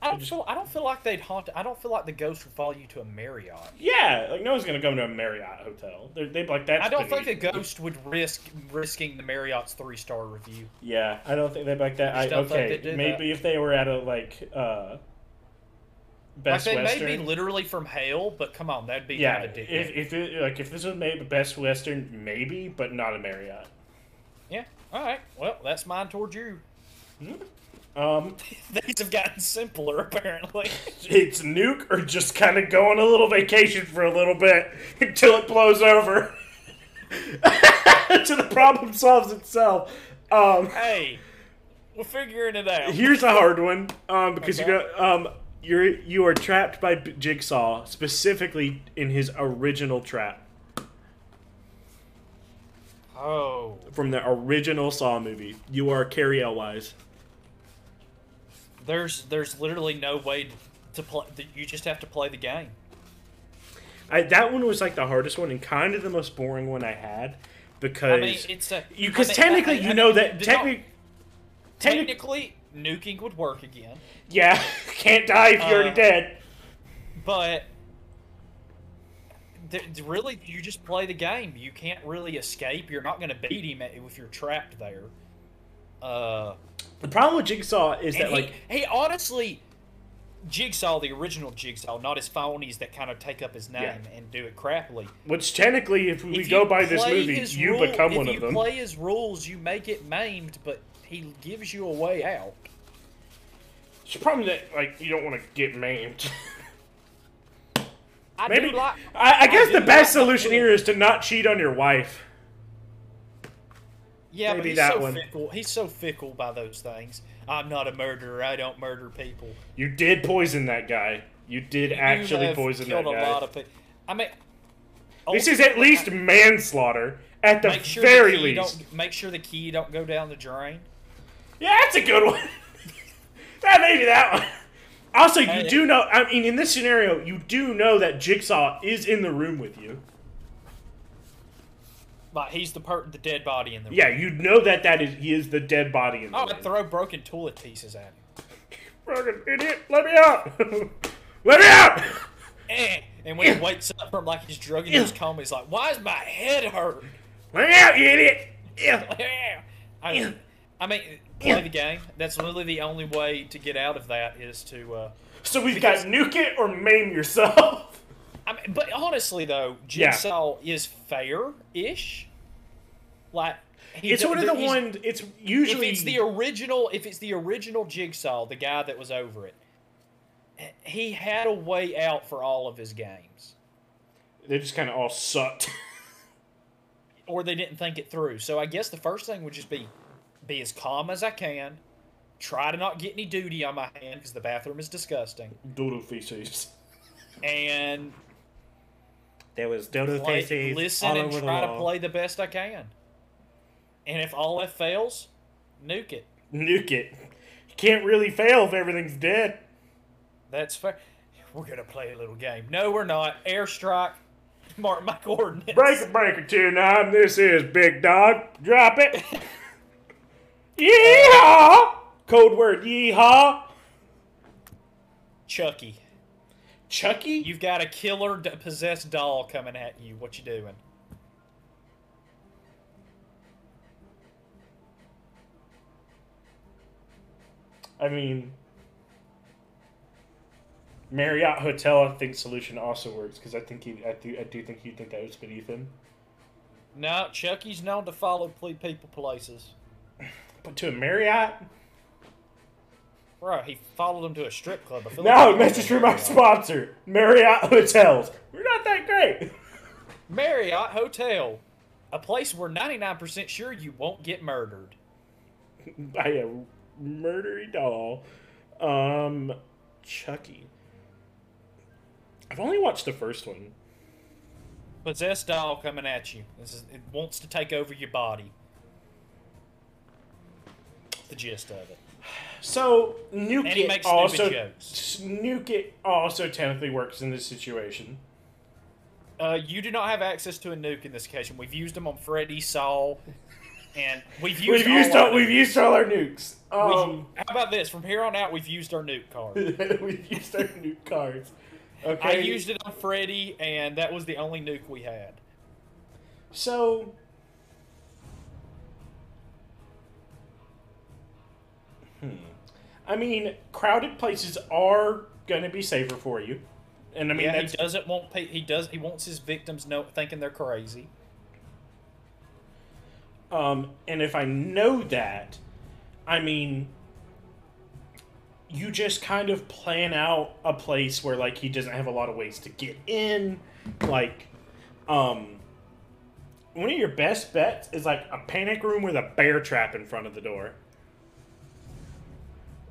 S2: I don't
S1: just-
S2: feel. I don't feel like they'd haunt. I don't feel like the ghost would follow you to a Marriott.
S1: Yeah, like no one's gonna come to a Marriott hotel. They're, they'd like that.
S2: I don't think a ghost would risk risking the Marriott's three star review.
S1: Yeah, I don't think they'd like that. I, okay, maybe if they were at a like uh Best
S2: like they
S1: Western.
S2: may be literally from hell, but come on, that'd be
S1: yeah,
S2: kind of
S1: if, if it, like if this was maybe Best Western, maybe, but not a Marriott.
S2: yeah. All right. Well, that's mine towards you.
S1: Um, [LAUGHS]
S2: These have gotten simpler, apparently. [LAUGHS]
S1: it's nuke or just kind of go on a little vacation for a little bit until it blows over. [LAUGHS] until the problem solves itself. Um,
S2: hey, we're figuring it out.
S1: here's a hard one um, because you
S2: Okay.
S1: go um, you're you are trapped by Jigsaw specifically in his original trap
S2: Oh,
S1: from the original Saw movie. You are Cary Elwes.
S2: there's there's literally no way to play. You just have to play the game.
S1: I, that one was like the hardest one and kind of the most boring one I had because
S2: I mean, it's a
S1: you because
S2: I mean,
S1: technically
S2: I- I-
S1: you know that technically technically
S2: nuking would work again,
S1: yeah [LAUGHS] can't die if you're already
S2: Uh,
S1: dead.
S2: but really, you just play the game. You can't really escape. You're not going to beat him if you're trapped there. Uh,
S1: The problem with Jigsaw is that
S2: he,
S1: like
S2: he honestly, Jigsaw, the original Jigsaw, not his phonies that kind of take up his name
S1: Yeah.
S2: and do it crappily.
S1: which technically if we
S2: If
S1: go by this movie you
S2: rule-
S1: become one of them.
S2: If you play his rules, you make it maimed, but he gives you a way out.
S1: It's the problem that like you don't want to get maimed. [LAUGHS]
S2: I
S1: Maybe
S2: do like.
S1: I, I guess
S2: do
S1: the best
S2: like
S1: solution here is to not cheat on your wife.
S2: Yeah, but
S1: maybe
S2: he's
S1: that
S2: so
S1: one.
S2: fickle. He's so fickle by those things. I'm not a murderer. I don't murder people.
S1: You did poison that guy. You did
S2: You
S1: actually poison that
S2: killed
S1: guy.
S2: a lot of people. I mean, oh,
S1: this is at least manslaughter at the
S2: sure
S1: very
S2: the
S1: least.
S2: Don't, make sure the key don't go down the drain.
S1: Yeah, that's a good one. [LAUGHS] that maybe that one. Also, you
S2: Hey.
S1: do know. I mean, in this scenario, you do know that Jigsaw is in the room with you.
S2: Like he's the per- the dead body in the room.
S1: Yeah, you know that that is he is the dead body in the
S2: Oh,
S1: room.
S2: I'd throw broken toilet pieces at him.
S1: Fucking idiot! Let me out! [LAUGHS] Let me out!
S2: Eh. And when he wakes up from like his drug induced coma, he's like, "Why is my head hurt?"
S1: Let me out, you idiot! [LAUGHS] Yeah.
S2: I, I mean, play the game. That's literally the only way to get out of that is to. Uh,
S1: So we've
S2: Because-
S1: got nuke it or maim yourself. [LAUGHS]
S2: I mean, but honestly though,
S1: Yeah.
S2: Jigsaw is fair-ish. Like
S1: It's one of the
S2: he's-
S1: ones. It's
S2: If
S1: usually
S2: it's the original, if it's the original Jigsaw, the guy that was over it, he had a way out for all of his games,
S1: they just kind of all sucked. [LAUGHS]
S2: or they didn't think it through. So I guess the first thing would just be be as calm as I can. Try to not get any duty on my hand because the bathroom is disgusting.
S1: Doodle feces.
S2: And
S1: There was dodo
S2: play,
S1: feces
S2: listen
S1: all
S2: and
S1: over the
S2: try to play the best I can. And if all that fails, nuke it.
S1: Nuke it. You can't really fail if everything's dead.
S2: That's fair. We're gonna play a little game. No, we're not. Airstrike. Mark my coordinates.
S1: Breaker, breaker, two nine. This is Big Dog. Drop it. [LAUGHS] Yeehaw! Code word yeehaw.
S2: Chucky.
S1: Chucky.
S2: You've got a killer d- possessed doll coming at you. What you doing?
S1: I mean, Marriott Hotel. I think solution also works because I think he. I do. I do think you think that was beneath him.
S2: No, Chucky's known to follow ple- people places. [LAUGHS]
S1: To a Marriott.
S2: Right, he followed him to a strip club. I feel
S1: No,
S2: like
S1: message from our sponsor, Marriott Hotels. We're not that great.
S2: Marriott Hotel, a place where 99% sure you won't get murdered.
S1: By a murdery doll. Um, Chucky. I've only watched the first one.
S2: Possessed doll coming at you. This is, it wants to take over your body. The gist of it.
S1: So Nuke also
S2: jokes.
S1: Nuke It also technically works in this situation.
S2: Uh, you do not have access to a nuke in this occasion. We've used them on Freddy, Saw, and we've used. [LAUGHS]
S1: We've used
S2: all
S1: all,
S2: our
S1: we've
S2: nukes.
S1: used all our nukes. Um,
S2: how about this? From here on out, we've used our nuke card. [LAUGHS]
S1: we've used our nuke cards. Okay.
S2: I used it on Freddy, and that was the only nuke we had.
S1: So. I mean, crowded places are going to be safer for you, and I mean
S2: yeah, he doesn't want he does he wants his victims know thinking they're crazy.
S1: um, and if I know that, I mean, you just kind of plan out a place where like he doesn't have a lot of ways to get in. Like, um, one of your best bets is like a panic room with a bear trap in front of the door.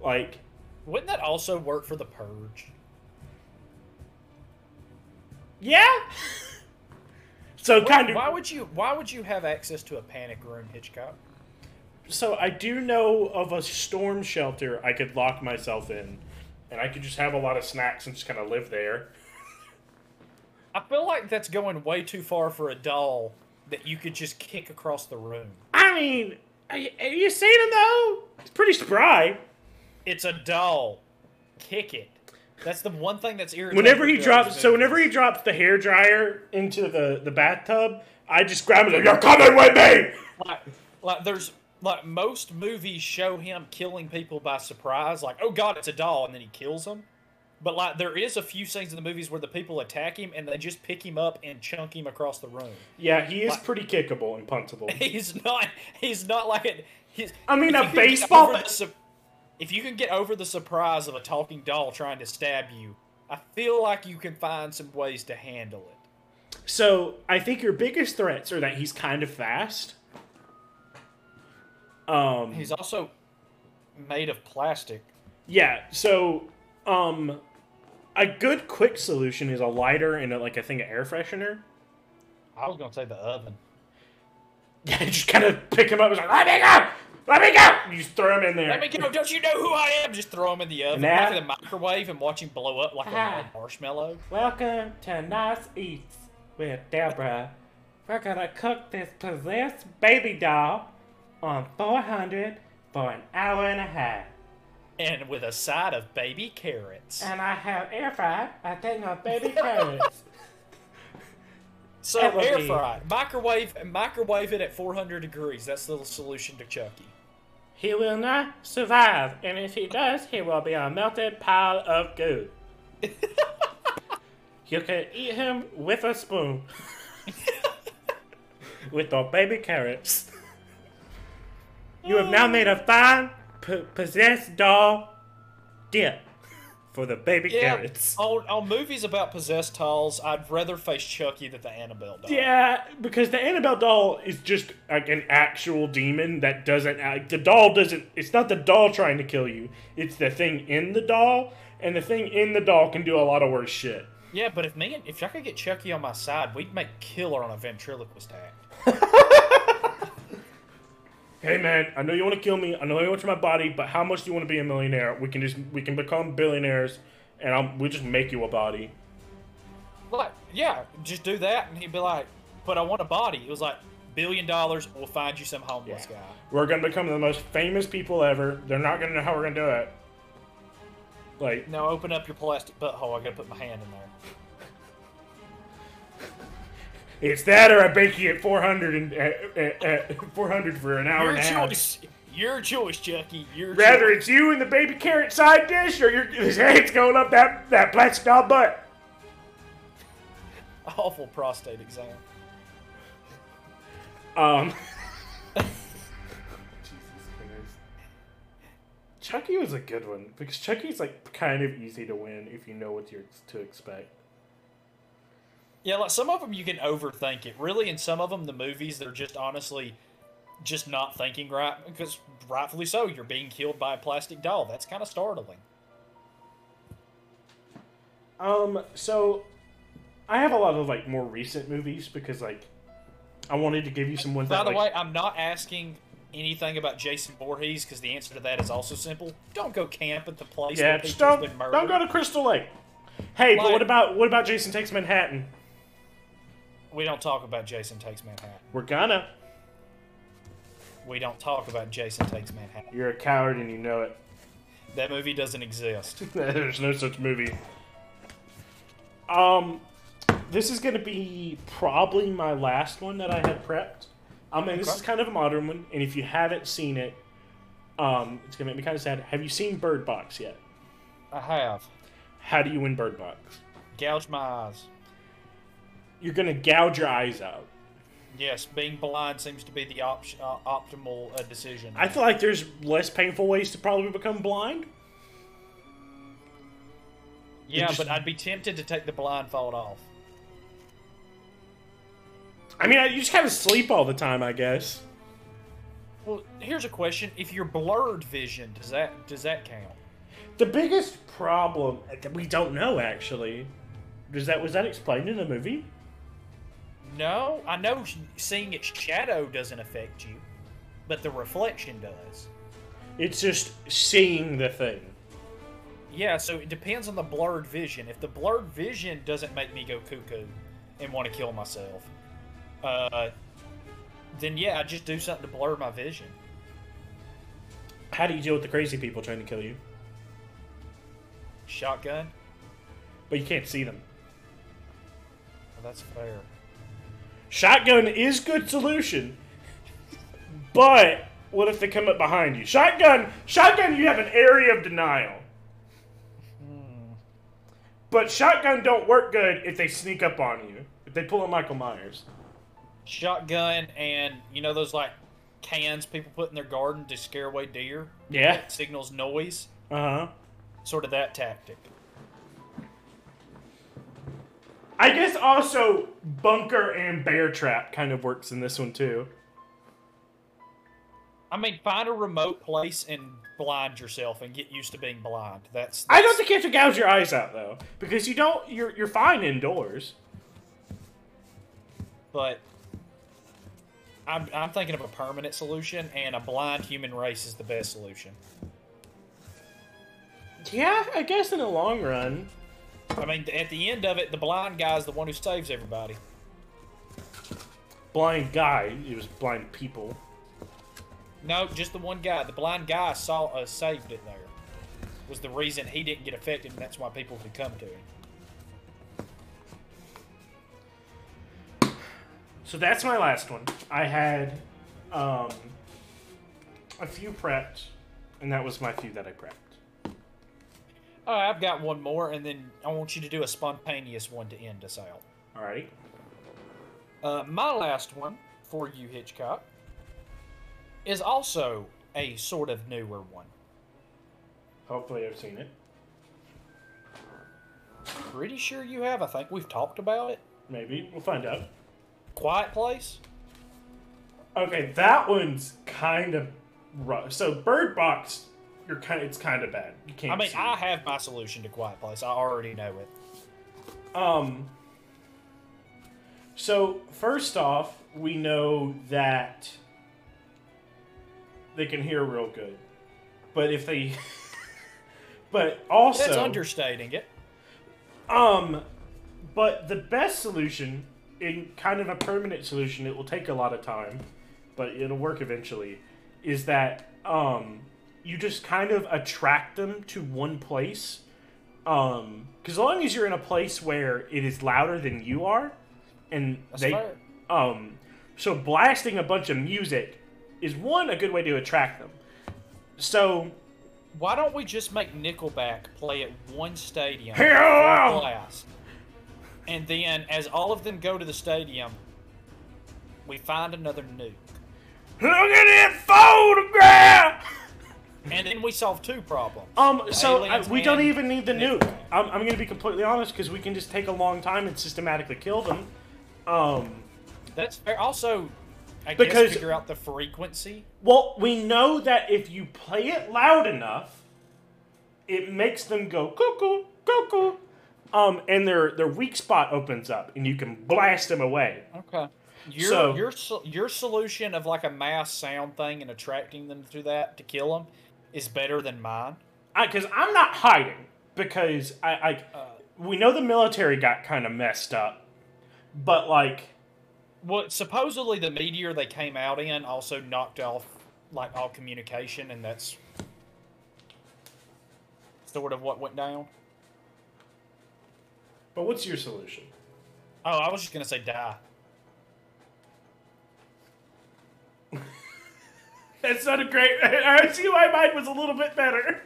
S1: Like,
S2: Wouldn't that also work for the purge?
S1: yeah. [LAUGHS] so kind of.
S2: Why would you? Why would you have access to a panic room, Hitchcock?
S1: So I do know of a storm shelter I could lock myself in, and I could just have a lot of snacks and just kind of live there.
S2: I feel like that's going way too far for a doll that you could just kick across the room.
S1: I mean, have you seen him though? It's pretty spry.
S2: It's a doll. Kick it. That's the one thing that's irritating.
S1: Whenever he drops, so whenever he drops the hair dryer into the the bathtub, I just grab it. Like, You're coming with me.
S2: like, like there's like most movies show him killing people by surprise, like oh god, it's a doll, and then he kills them. But like there is a few scenes in the movies where the people attack him and they just pick him up and chunk him across the room.
S1: Yeah, he is
S2: What?
S1: pretty kickable and puntable. [LAUGHS]
S2: He's not. He's not like it. He's,
S1: I mean, a
S2: you can get
S1: baseball bat-
S2: If you can get over the surprise of a talking doll trying to stab you, I feel like you can find some ways to handle it.
S1: So I think your biggest threats are that he's kind of fast. Um,
S2: He's also made of plastic.
S1: Yeah, so um a good quick solution is a lighter and a, like a thing of air freshener.
S2: I was gonna say the oven. [LAUGHS]
S1: Yeah, just kind of pick him up and like, let me go! Let me go! You just throw him in there.
S2: Let me go! Don't you know who I am? Just throw him in the oven, like in the microwave, and watch him blow up like
S1: Ah.
S2: a marshmallow.
S1: Welcome to Nice Eats with Deborah. We're gonna cook this possessed baby doll on 400 for an hour and a half.
S2: And with a side of baby carrots.
S1: And I have air fried a thing of baby [LAUGHS] carrots.
S2: So air fry, microwave, microwave it at 400 degrees. That's the little solution to Chucky.
S1: He will not survive, and if he does, he will be a melted pile of goo. [LAUGHS] you can eat him with a spoon. with the baby carrots. You have now made a fine, p- possessed doll dip for the baby
S2: Yeah,
S1: carrots.
S2: on, on movies about possessed dolls, I'd rather face Chucky than the Annabelle doll.
S1: Yeah, because the Annabelle doll is just like an actual demon that doesn't act. The doll doesn't. It's not the doll trying to kill you. It's the thing in the doll, and the thing in the doll can do a lot of worse shit.
S2: Yeah, but if me and if I could get Chucky on my side, we'd make killer on a ventriloquist act. [LAUGHS]
S1: Hey man, I know you want to kill me. I know you want to my body, but how much do you want to be a millionaire? We can just we can become billionaires, and I'll, we'll just make you a body.
S2: Like, yeah, just do that, and he'd be like, "But I want a body." It was like, billion dollars, we'll find you some homeless guy.
S1: We're gonna become the most famous people ever. They're not gonna know how we're gonna do it. Like
S2: Now open up your plastic butthole. I gotta put my hand in there.
S1: It's that, or I bake you at four hundred and at, at, at four hundred for an hour
S2: Your
S1: and a half.
S2: choice. Your choice, Chucky. Your
S1: Rather
S2: choice.
S1: it's you and the baby carrot side dish, or your [LAUGHS] his head's going up that that plastic doll butt.
S2: awful prostate exam.
S1: Um. [LAUGHS] Jesus fingers. Chucky was a good one because Chucky's like kind of easy to win if you know what you're to expect.
S2: Yeah, like some of them you can overthink it. Really, and some of them, the movies they're just honestly just not thinking right because rightfully so. You're being killed by a plastic doll. That's kind of startling.
S1: Um, so I have a lot of like more recent movies because like I wanted to give you some ones
S2: By
S1: that
S2: the
S1: like,
S2: way, I'm not asking anything about Jason Voorhees because the answer to that is also simple. Don't go camp at the place
S1: yeah,
S2: where
S1: just don't
S2: been murdered.
S1: don't go to Crystal Lake. Hey, but what about what about Jason Takes Manhattan?
S2: We don't talk about Jason Takes Manhattan.
S1: We're gonna.
S2: We don't talk about Jason Takes Manhattan.
S1: You're a coward and you know it.
S2: That movie doesn't exist. [LAUGHS]
S1: There's no such movie. Um, this is gonna be probably my last one that I had prepped. Um, and this is kind of a modern one, and if you haven't seen it, um, it's gonna make me kind of sad. Have you seen Bird Box yet?
S2: I have.
S1: How do you win Bird Box?
S2: Gouge my eyes.
S1: You're gonna gouge your eyes out.
S2: Yes, being blind seems to be the op- uh, optimal uh, decision.
S1: I feel like there's less painful ways to probably become blind.
S2: Yeah,
S1: just-
S2: but I'd be tempted to take the blindfold off.
S1: I mean, you just kind of sleep all the time, I guess.
S2: Well, here's a question: If you're blurred vision, does that does that count?
S1: The biggest problem that we don't know actually. Does that was that explained in the movie?
S2: No, I know seeing its shadow doesn't affect you, but the reflection does.
S1: It's just seeing the thing.
S2: Yeah, so it depends on the blurred vision. If the blurred vision doesn't make me go cuckoo and want to kill myself, uh, then yeah, I just do something to blur my vision.
S1: How do you deal with the crazy people trying to kill you?
S2: Shotgun.
S1: But you can't see them.
S2: Well, that's fair.
S1: Shotgun is good solution. But what if they come up behind you? Shotgun, shotgun, you have an area of denial. But shotgun don't work good if they sneak up on you. If they pull a Michael Myers.
S2: Shotgun and you know those like cans people put in their garden to scare away deer.
S1: Yeah.
S2: Signals noise.
S1: Uh huh.
S2: Sort of that tactic.
S1: I guess also bunker and bear trap kind of works in this one too.
S2: I mean, find a remote place and blind yourself and get used to being blind. That's,
S1: I don't think you have to gouge your eyes out though, because you don't. You're you're fine indoors.
S2: but I'm, I'm thinking of a permanent solution, and a blind human race is the best solution.
S1: Yeah, I guess in the long run.
S2: I mean, at the end of it, the blind guy is the one who saves everybody.
S1: Blind guy. It was blind people.
S2: No, just the one guy. The blind guy saw uh, saved it there. Was the reason he didn't get affected, and that's why people could come to him.
S1: So that's my last one. I had um, a few prepped, and that was my few that I prepped.
S2: All right, I've got one more, and then I want you to do a spontaneous one to end us out.
S1: All right.
S2: Uh, my last one for you, Hitchcock, is also a sort of newer one.
S1: Hopefully, I've seen it.
S2: Pretty sure you have. I think we've talked about it.
S1: Maybe we'll find out.
S2: Quiet Place.
S1: Okay, that one's kind of rough. So Bird Box, you're kind. It's kind of bad. You can't.
S2: I mean,
S1: see
S2: I have my solution to Quiet Place. I already know it.
S1: Um. So first off, we know that they can hear real good, but if they, [LAUGHS] but also
S2: That's understating it.
S1: Um, but the best solution, in kind of a permanent solution, it will take a lot of time, but it'll work eventually, is that um, you just kind of attract them to one place. Um, because as long as you're in a place where it is louder than you are, and
S2: That's
S1: they,
S2: fair.
S1: um, so blasting a bunch of music is one a good way to attract them. So
S2: Why don't we just make Nickelback play at one stadium, full blast, and then as all of them go to the stadium, we find another nuke,
S1: look at that photograph.
S2: And then we solve two problems.
S1: Um,
S2: The
S1: so I, we don't even need the nuke. I'm, I'm going to be completely honest because we can just take a long time and systematically kill them. Um,
S2: That's fair. Also, I
S1: Because-
S2: guess figure out the frequency.
S1: well, we know that if you play it loud enough, it makes them go cuckoo, cuckoo. Um, and their their weak spot opens up, and you can blast them away.
S2: Okay. Your
S1: So-
S2: your your solution of like a mass sound thing and attracting them through that to kill them is better than mine.
S1: Because I'm not hiding. Because I, I
S2: Uh,
S1: we know the military got kind of messed up, but like
S2: Well, supposedly the meteor they came out in also knocked off like all communication, and that's sort of what went down.
S1: But what's your solution?
S2: Oh, I was just gonna say die.
S1: That's not a great. [LAUGHS] I see why mine was a little bit better.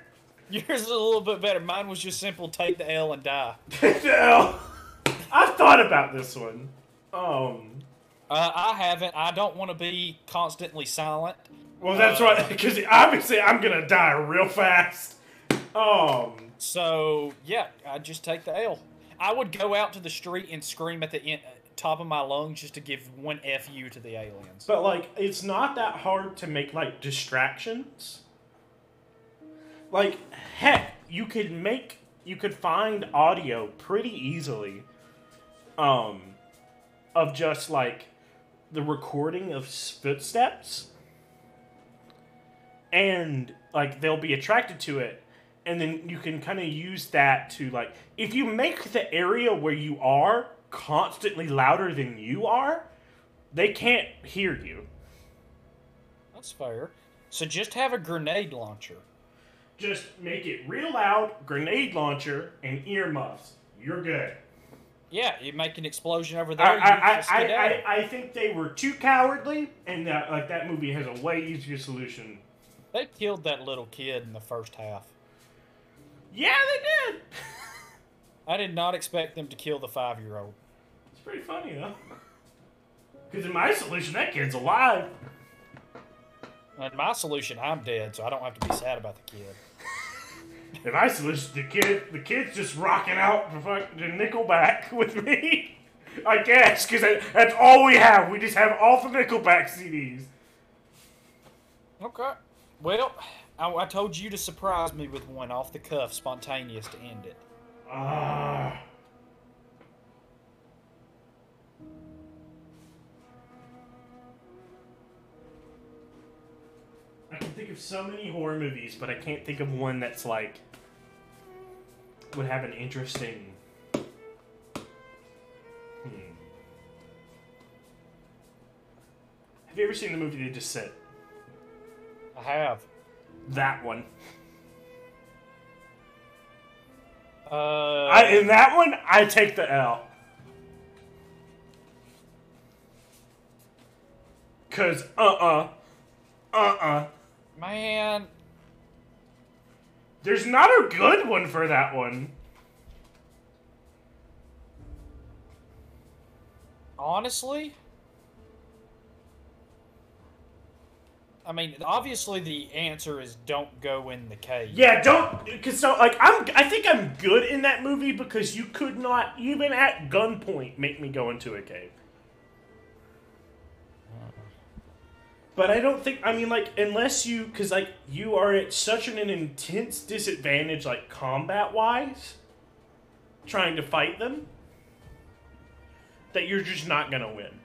S2: Yours is a little bit better. Mine was just simple: take the L and die.
S1: no. I've thought about this one. Um.
S2: Uh, I haven't. I don't want to be constantly silent.
S1: Well, that's right. Because obviously, I'm gonna die real fast. Um.
S2: So yeah, I'd just take the L. I would go out to the street and scream at the in, top of my lungs just to give one fu to the aliens.
S1: But like, it's not that hard to make like distractions. Like, heck, you could make you could find audio pretty easily. Um, of just like the recording of footsteps, and like they'll be attracted to it, and then you can kind of use that to like if you make the area where you are constantly louder than you are, they can't hear you.
S2: That's fair. So just have a grenade launcher.
S1: Just make it real loud, grenade launcher, and earmuffs. You're good.
S2: Yeah, you make an explosion over there.
S1: I, I, I. I, I think they were too cowardly, and that like that movie has a way easier solution.
S2: They killed that little kid in the first half.
S1: Yeah, they did. [LAUGHS]
S2: I did not expect them to kill the five-year-old.
S1: It's pretty funny though. Because in my solution, that kid's alive.
S2: And my solution, I'm dead, so I don't have to be sad about the kid.
S1: In my solution, the kid, the kid's just rocking out for fucking Nickelback [LAUGHS] with me. I guess because that's all we have. We just have all the Nickelback CDs.
S2: Okay. Well, I, I told you to surprise me with one off the cuff, spontaneous to end it.
S1: Ah. I can think of so many horror movies, but I can't think of one that's like would have an interesting. Hmm. Have you ever seen the movie they just said?
S2: I have.
S1: That one.
S2: Uh,
S1: I, in that one, I take the L. Cause uh uh, uh uh,
S2: man,
S1: there's not a good one for that one.
S2: honestly, I mean, obviously the answer is don't go in the cave.
S1: Yeah, don't. Cause so like I'm, I think I'm good in that movie because you could not even at gunpoint make me go into a cave. Hmm. But I don't think I mean like unless you because like you are at such an, an intense disadvantage like combat wise, trying to fight them, that you're just not gonna win.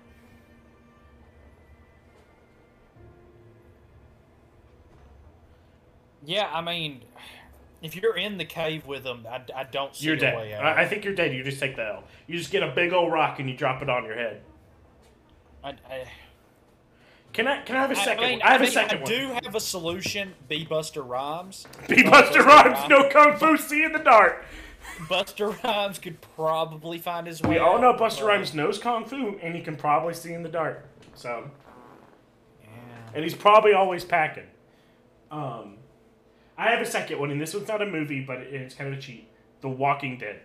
S2: Yeah, I mean, if you're in the cave with them, I, I don't see
S1: You're
S2: a
S1: dead.
S2: way out.
S1: I, I think you're dead. You just take the L. You just get a big old rock and you drop it on your head.
S2: I, I,
S1: Can I? Can I have a second?
S2: I, mean,
S1: one? I have a second
S2: I
S1: one.
S2: do have a solution. Be Busta Rhymes.
S1: Be
S2: Uh,
S1: Busta Rhymes, no kung fu, see in the dark.
S2: Busta Rhymes could probably find his way.
S1: We all know Busta
S2: but-
S1: Rhymes knows kung fu, and he can probably see in the dark. So,
S2: Yeah.
S1: and he's probably always packing. Um, I have a second one, and this one's not a movie, but it's kind of a cheat. The Walking Dead.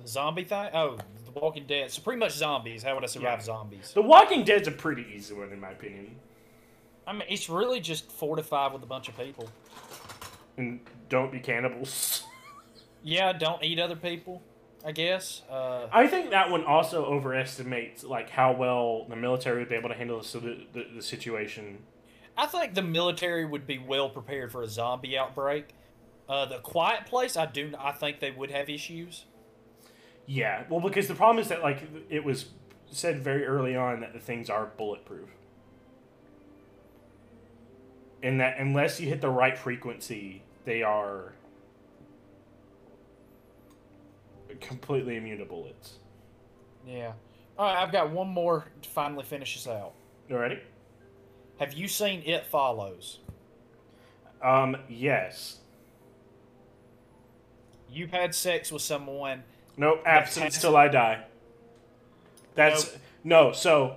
S2: The zombie thing? Oh, The Walking Dead. So pretty much zombies. How would I survive
S1: Yeah.
S2: zombies?
S1: The Walking Dead's a pretty easy one, in my opinion.
S2: I mean, it's really just four to five with a bunch of people.
S1: And don't be cannibals.
S2: Yeah, don't eat other people. I guess. Uh,
S1: I think that one also overestimates like how well the military would be able to handle the, the, the, situation.
S2: I think the military would be well prepared for a zombie outbreak. Uh, the Quiet Place, I do. I think they would have issues.
S1: Yeah, well, because the problem is that like it was said very early on that the things are bulletproof, and that unless you hit the right frequency, they are completely immune to bullets.
S2: Yeah. All right, I've got one more to finally finish this out.
S1: You ready?
S2: Have you seen It Follows?
S1: Um, yes.
S2: You've had sex with someone.
S1: Nope. Absence till I die. That's
S2: Nope.
S1: no. So,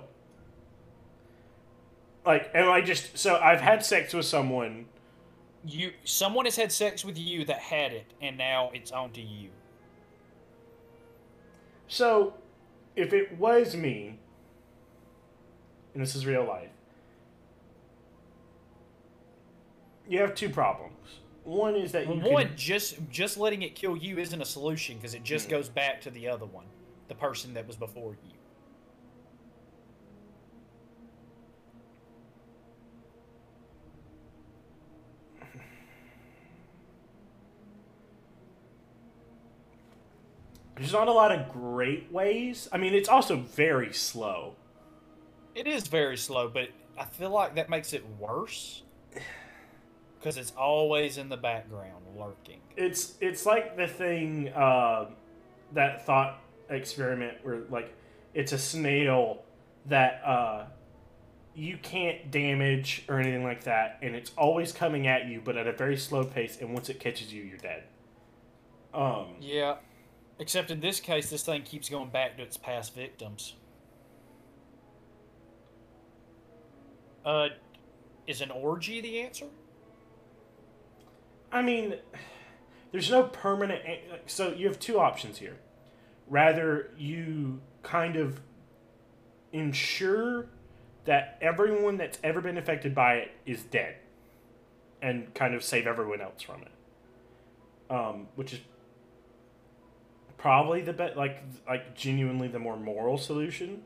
S1: like, and I just so I've had sex with someone.
S2: You, someone has had sex with you that had it, and now it's on to you.
S1: So, if it was me, and this is real life, you have two problems. One is that
S2: Well, one
S1: can,
S2: just just letting it kill you isn't a solution because it just mm. goes back to the other one, the person that was before you.
S1: there's not a lot of great ways. I mean, it's also very slow.
S2: It is very slow, but I feel like that makes it worse [SIGHS] [LAUGHS] because it's always in the background lurking.
S1: It's it's like the thing uh, that thought experiment where like it's a snail that uh, you can't damage or anything like that, and it's always coming at you, but at a very slow pace. And once it catches you, you're dead. Um,
S2: Yeah, except in this case, this thing keeps going back to its past victims. Uh, is an orgy the answer?
S1: I mean, there's no permanent. So you have two options here. Rather, you kind of ensure that everyone that's ever been affected by it is dead, and kind of save everyone else from it. Um, which is probably the best, like like genuinely the more moral solution.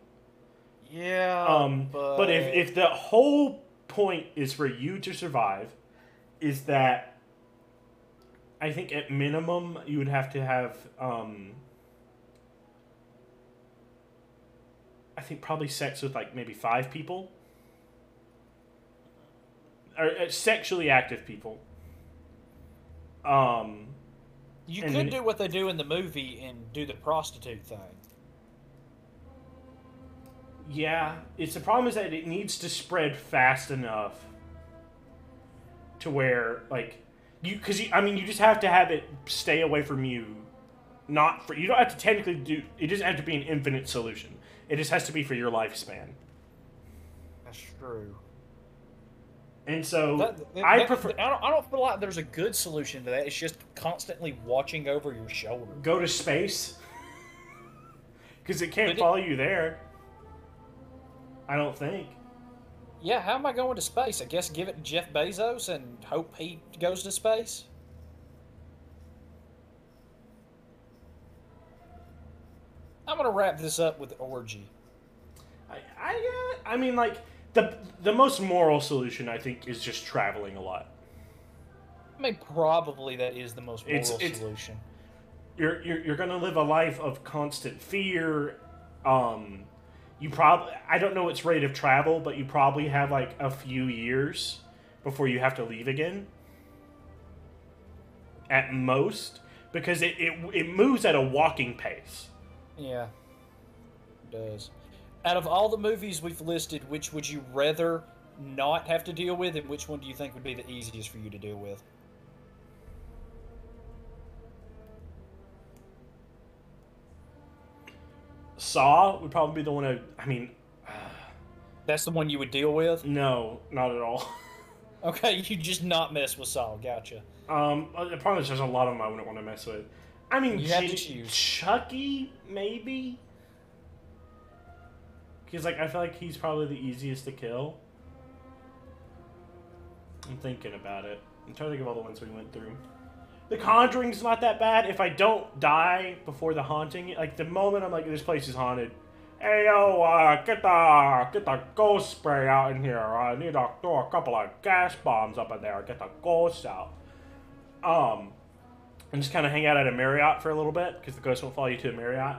S2: Yeah,
S1: Um, but, if, if the whole point is for you to survive, is that I think at minimum you would have to have, um, I think probably sex with like maybe five people, or uh, sexually active people. Um,
S2: you could
S1: then-
S2: do what they do in the movie and do the prostitute thing.
S1: Yeah, it's the problem is that it needs to spread fast enough to where like you because I mean you just have to have it stay away from you, not for you don't have to technically do it doesn't have to be an infinite solution. It just has to be for your lifespan.
S2: That's true.
S1: And so
S2: That- that-
S1: I
S2: that-
S1: prefer
S2: I don't. I don't feel like there's a good solution to that. It's just constantly watching over your shoulder.
S1: go to space [LAUGHS] because it can't
S2: But it-
S1: follow you there. I don't think.
S2: Yeah, how am I going to space? I guess give it to Jeff Bezos and hope he goes to space. I'm gonna wrap this up with orgy.
S1: I, I, uh, I mean, like the the most moral solution I think is just traveling a lot.
S2: I mean, probably that is the most moral
S1: It's- it's-
S2: solution.
S1: You're you're, you're gonna live a life of constant fear. Um, you probably I don't know its rate of travel, but you probably have like a few years before you have to leave again. At most, because it, it, it moves at a walking pace.
S2: Yeah, it does. Out of all the movies we've listed, which would you rather not have to deal with, and which one do you think would be the easiest for you to deal with?
S1: Saw would probably be the one. I, I mean,
S2: That's the one you would deal with.
S1: no, not at all. [LAUGHS]
S2: Okay, you just not mess with Saw. Gotcha.
S1: Um, uh, the problem is there's a lot of them I wouldn't want to mess with. I mean,
S2: You have to choose.
S1: Chucky maybe, because like I feel like he's probably the easiest to kill. I'm thinking about it. I'm trying to think of all the ones we went through. The Conjuring's not that bad if I don't die before the haunting. Like the moment I'm like, this place is haunted. Hey yo, uh, get the get the ghost spray out in here. I need to throw a couple of gas bombs up in there. Get the ghosts out. Um, and just kind of hang out at a Marriott for a little bit because the ghost won't follow you to a Marriott.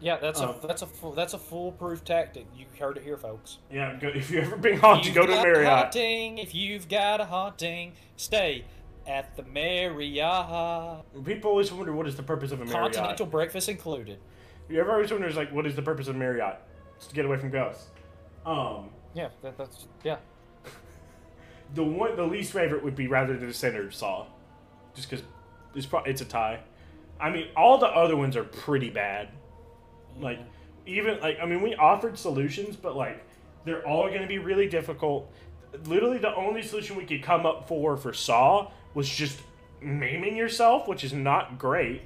S2: Yeah, that's
S1: Um,
S2: a that's a full, that's a foolproof tactic. You heard it here, folks.
S1: Yeah, go, if you've ever been haunted, go to a Marriott.
S2: haunting. If you've got a haunting, stay at the Marriott.
S1: People always wonder what is the purpose of a Marriott.
S2: Continental breakfast included.
S1: You ever always wonders like what is the purpose of Marriott? It's to get away from ghosts. Um,
S2: Yeah, that, that's yeah. [LAUGHS]
S1: the one, the least favorite would be rather than the center saw, just because it's pro- it's a tie. I mean, all the other ones are pretty bad. Like even like I mean, we offered solutions, but like they're all going to be really difficult. Literally, the only solution we could come up for for Saw was just maiming yourself, which is not great.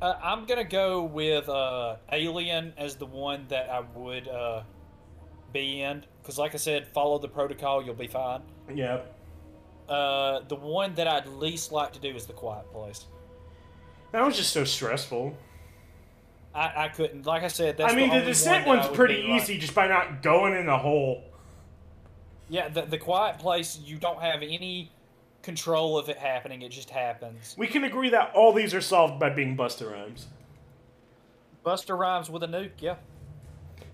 S2: Uh, I'm gonna go with uh, Alien as the one that I would uh, be in, because like I said, follow the protocol, you'll be fine.
S1: Yeah.
S2: Uh, the one that I'd least like to do is The Quiet Place.
S1: That was just so stressful.
S2: I, I couldn't. Like I said, that's
S1: I mean, the,
S2: only
S1: descent
S2: one
S1: one's pretty
S2: be like-
S1: easy just by not going in the hole.
S2: Yeah, the, the Quiet Place, you don't have any control of it happening. It just happens.
S1: We can agree that all these are solved by being Busta Rhymes.
S2: Busta Rhymes with a nuke, yeah.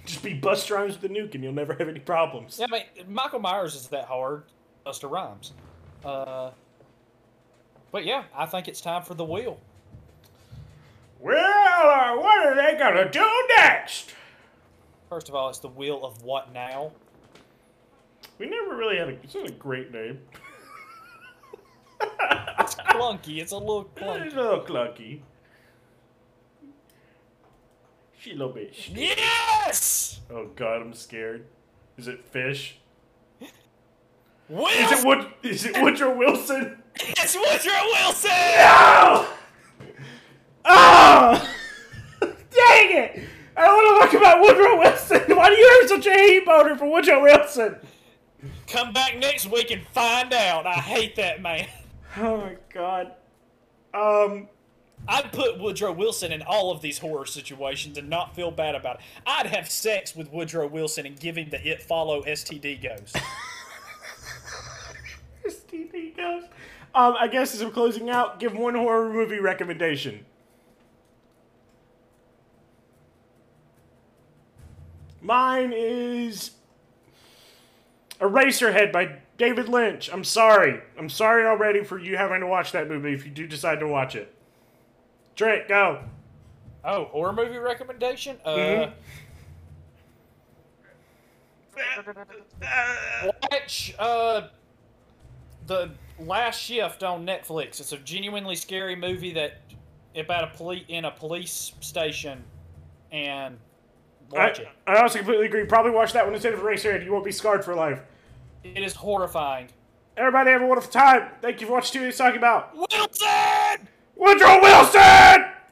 S1: Just be Busta Rhymes with a nuke, and you'll never have any problems.
S2: Yeah, I mean, Michael Myers is that hard. Busta Rhymes. Uh, but yeah, I think it's time for the wheel.
S1: Well, uh, what are they gonna do next?
S2: First of all, it's the wheel of what now?
S1: We never really had a. It's not a great name.
S2: It's clunky. It's a little
S1: It's
S2: clunky.
S1: a little clunky. She a little bit. sh-
S2: Yes!
S1: Oh God, I'm scared. Is it fish?
S2: Will!
S1: Is it Wood? Is it Woodrow Wilson?
S2: It's Woodrow Wilson!
S1: No! Oh! Dang it! I don't want to look about Woodrow Wilson. Why do you have such a hate boner for Woodrow Wilson?
S2: Come back next week and find out. I hate that man.
S1: Oh my God. Um.
S2: I'd put Woodrow Wilson in all of these horror situations and not feel bad about it. I'd have sex with Woodrow Wilson and give him the It Follow STD ghost. [LAUGHS]
S1: STD goes. Um, I guess as I'm closing out, give one horror movie recommendation. Mine is Eraserhead by David Lynch. I'm sorry. I'm sorry already for you having to watch that movie if you do decide to watch it. Trent, go.
S2: Oh, horror movie recommendation? Uh,
S1: Mhm.
S2: watch uh, the Last Shift on Netflix. It's a genuinely scary movie that about a police in a police station, and watch
S1: I,
S2: it.
S1: I also completely agree. Probably watch that one instead of Eraserhead. You won't be scarred for life.
S2: It is horrifying.
S1: Everybody have a wonderful time. Thank you for watching TV Talking About
S2: Wilson!
S1: Woodrow Wilson!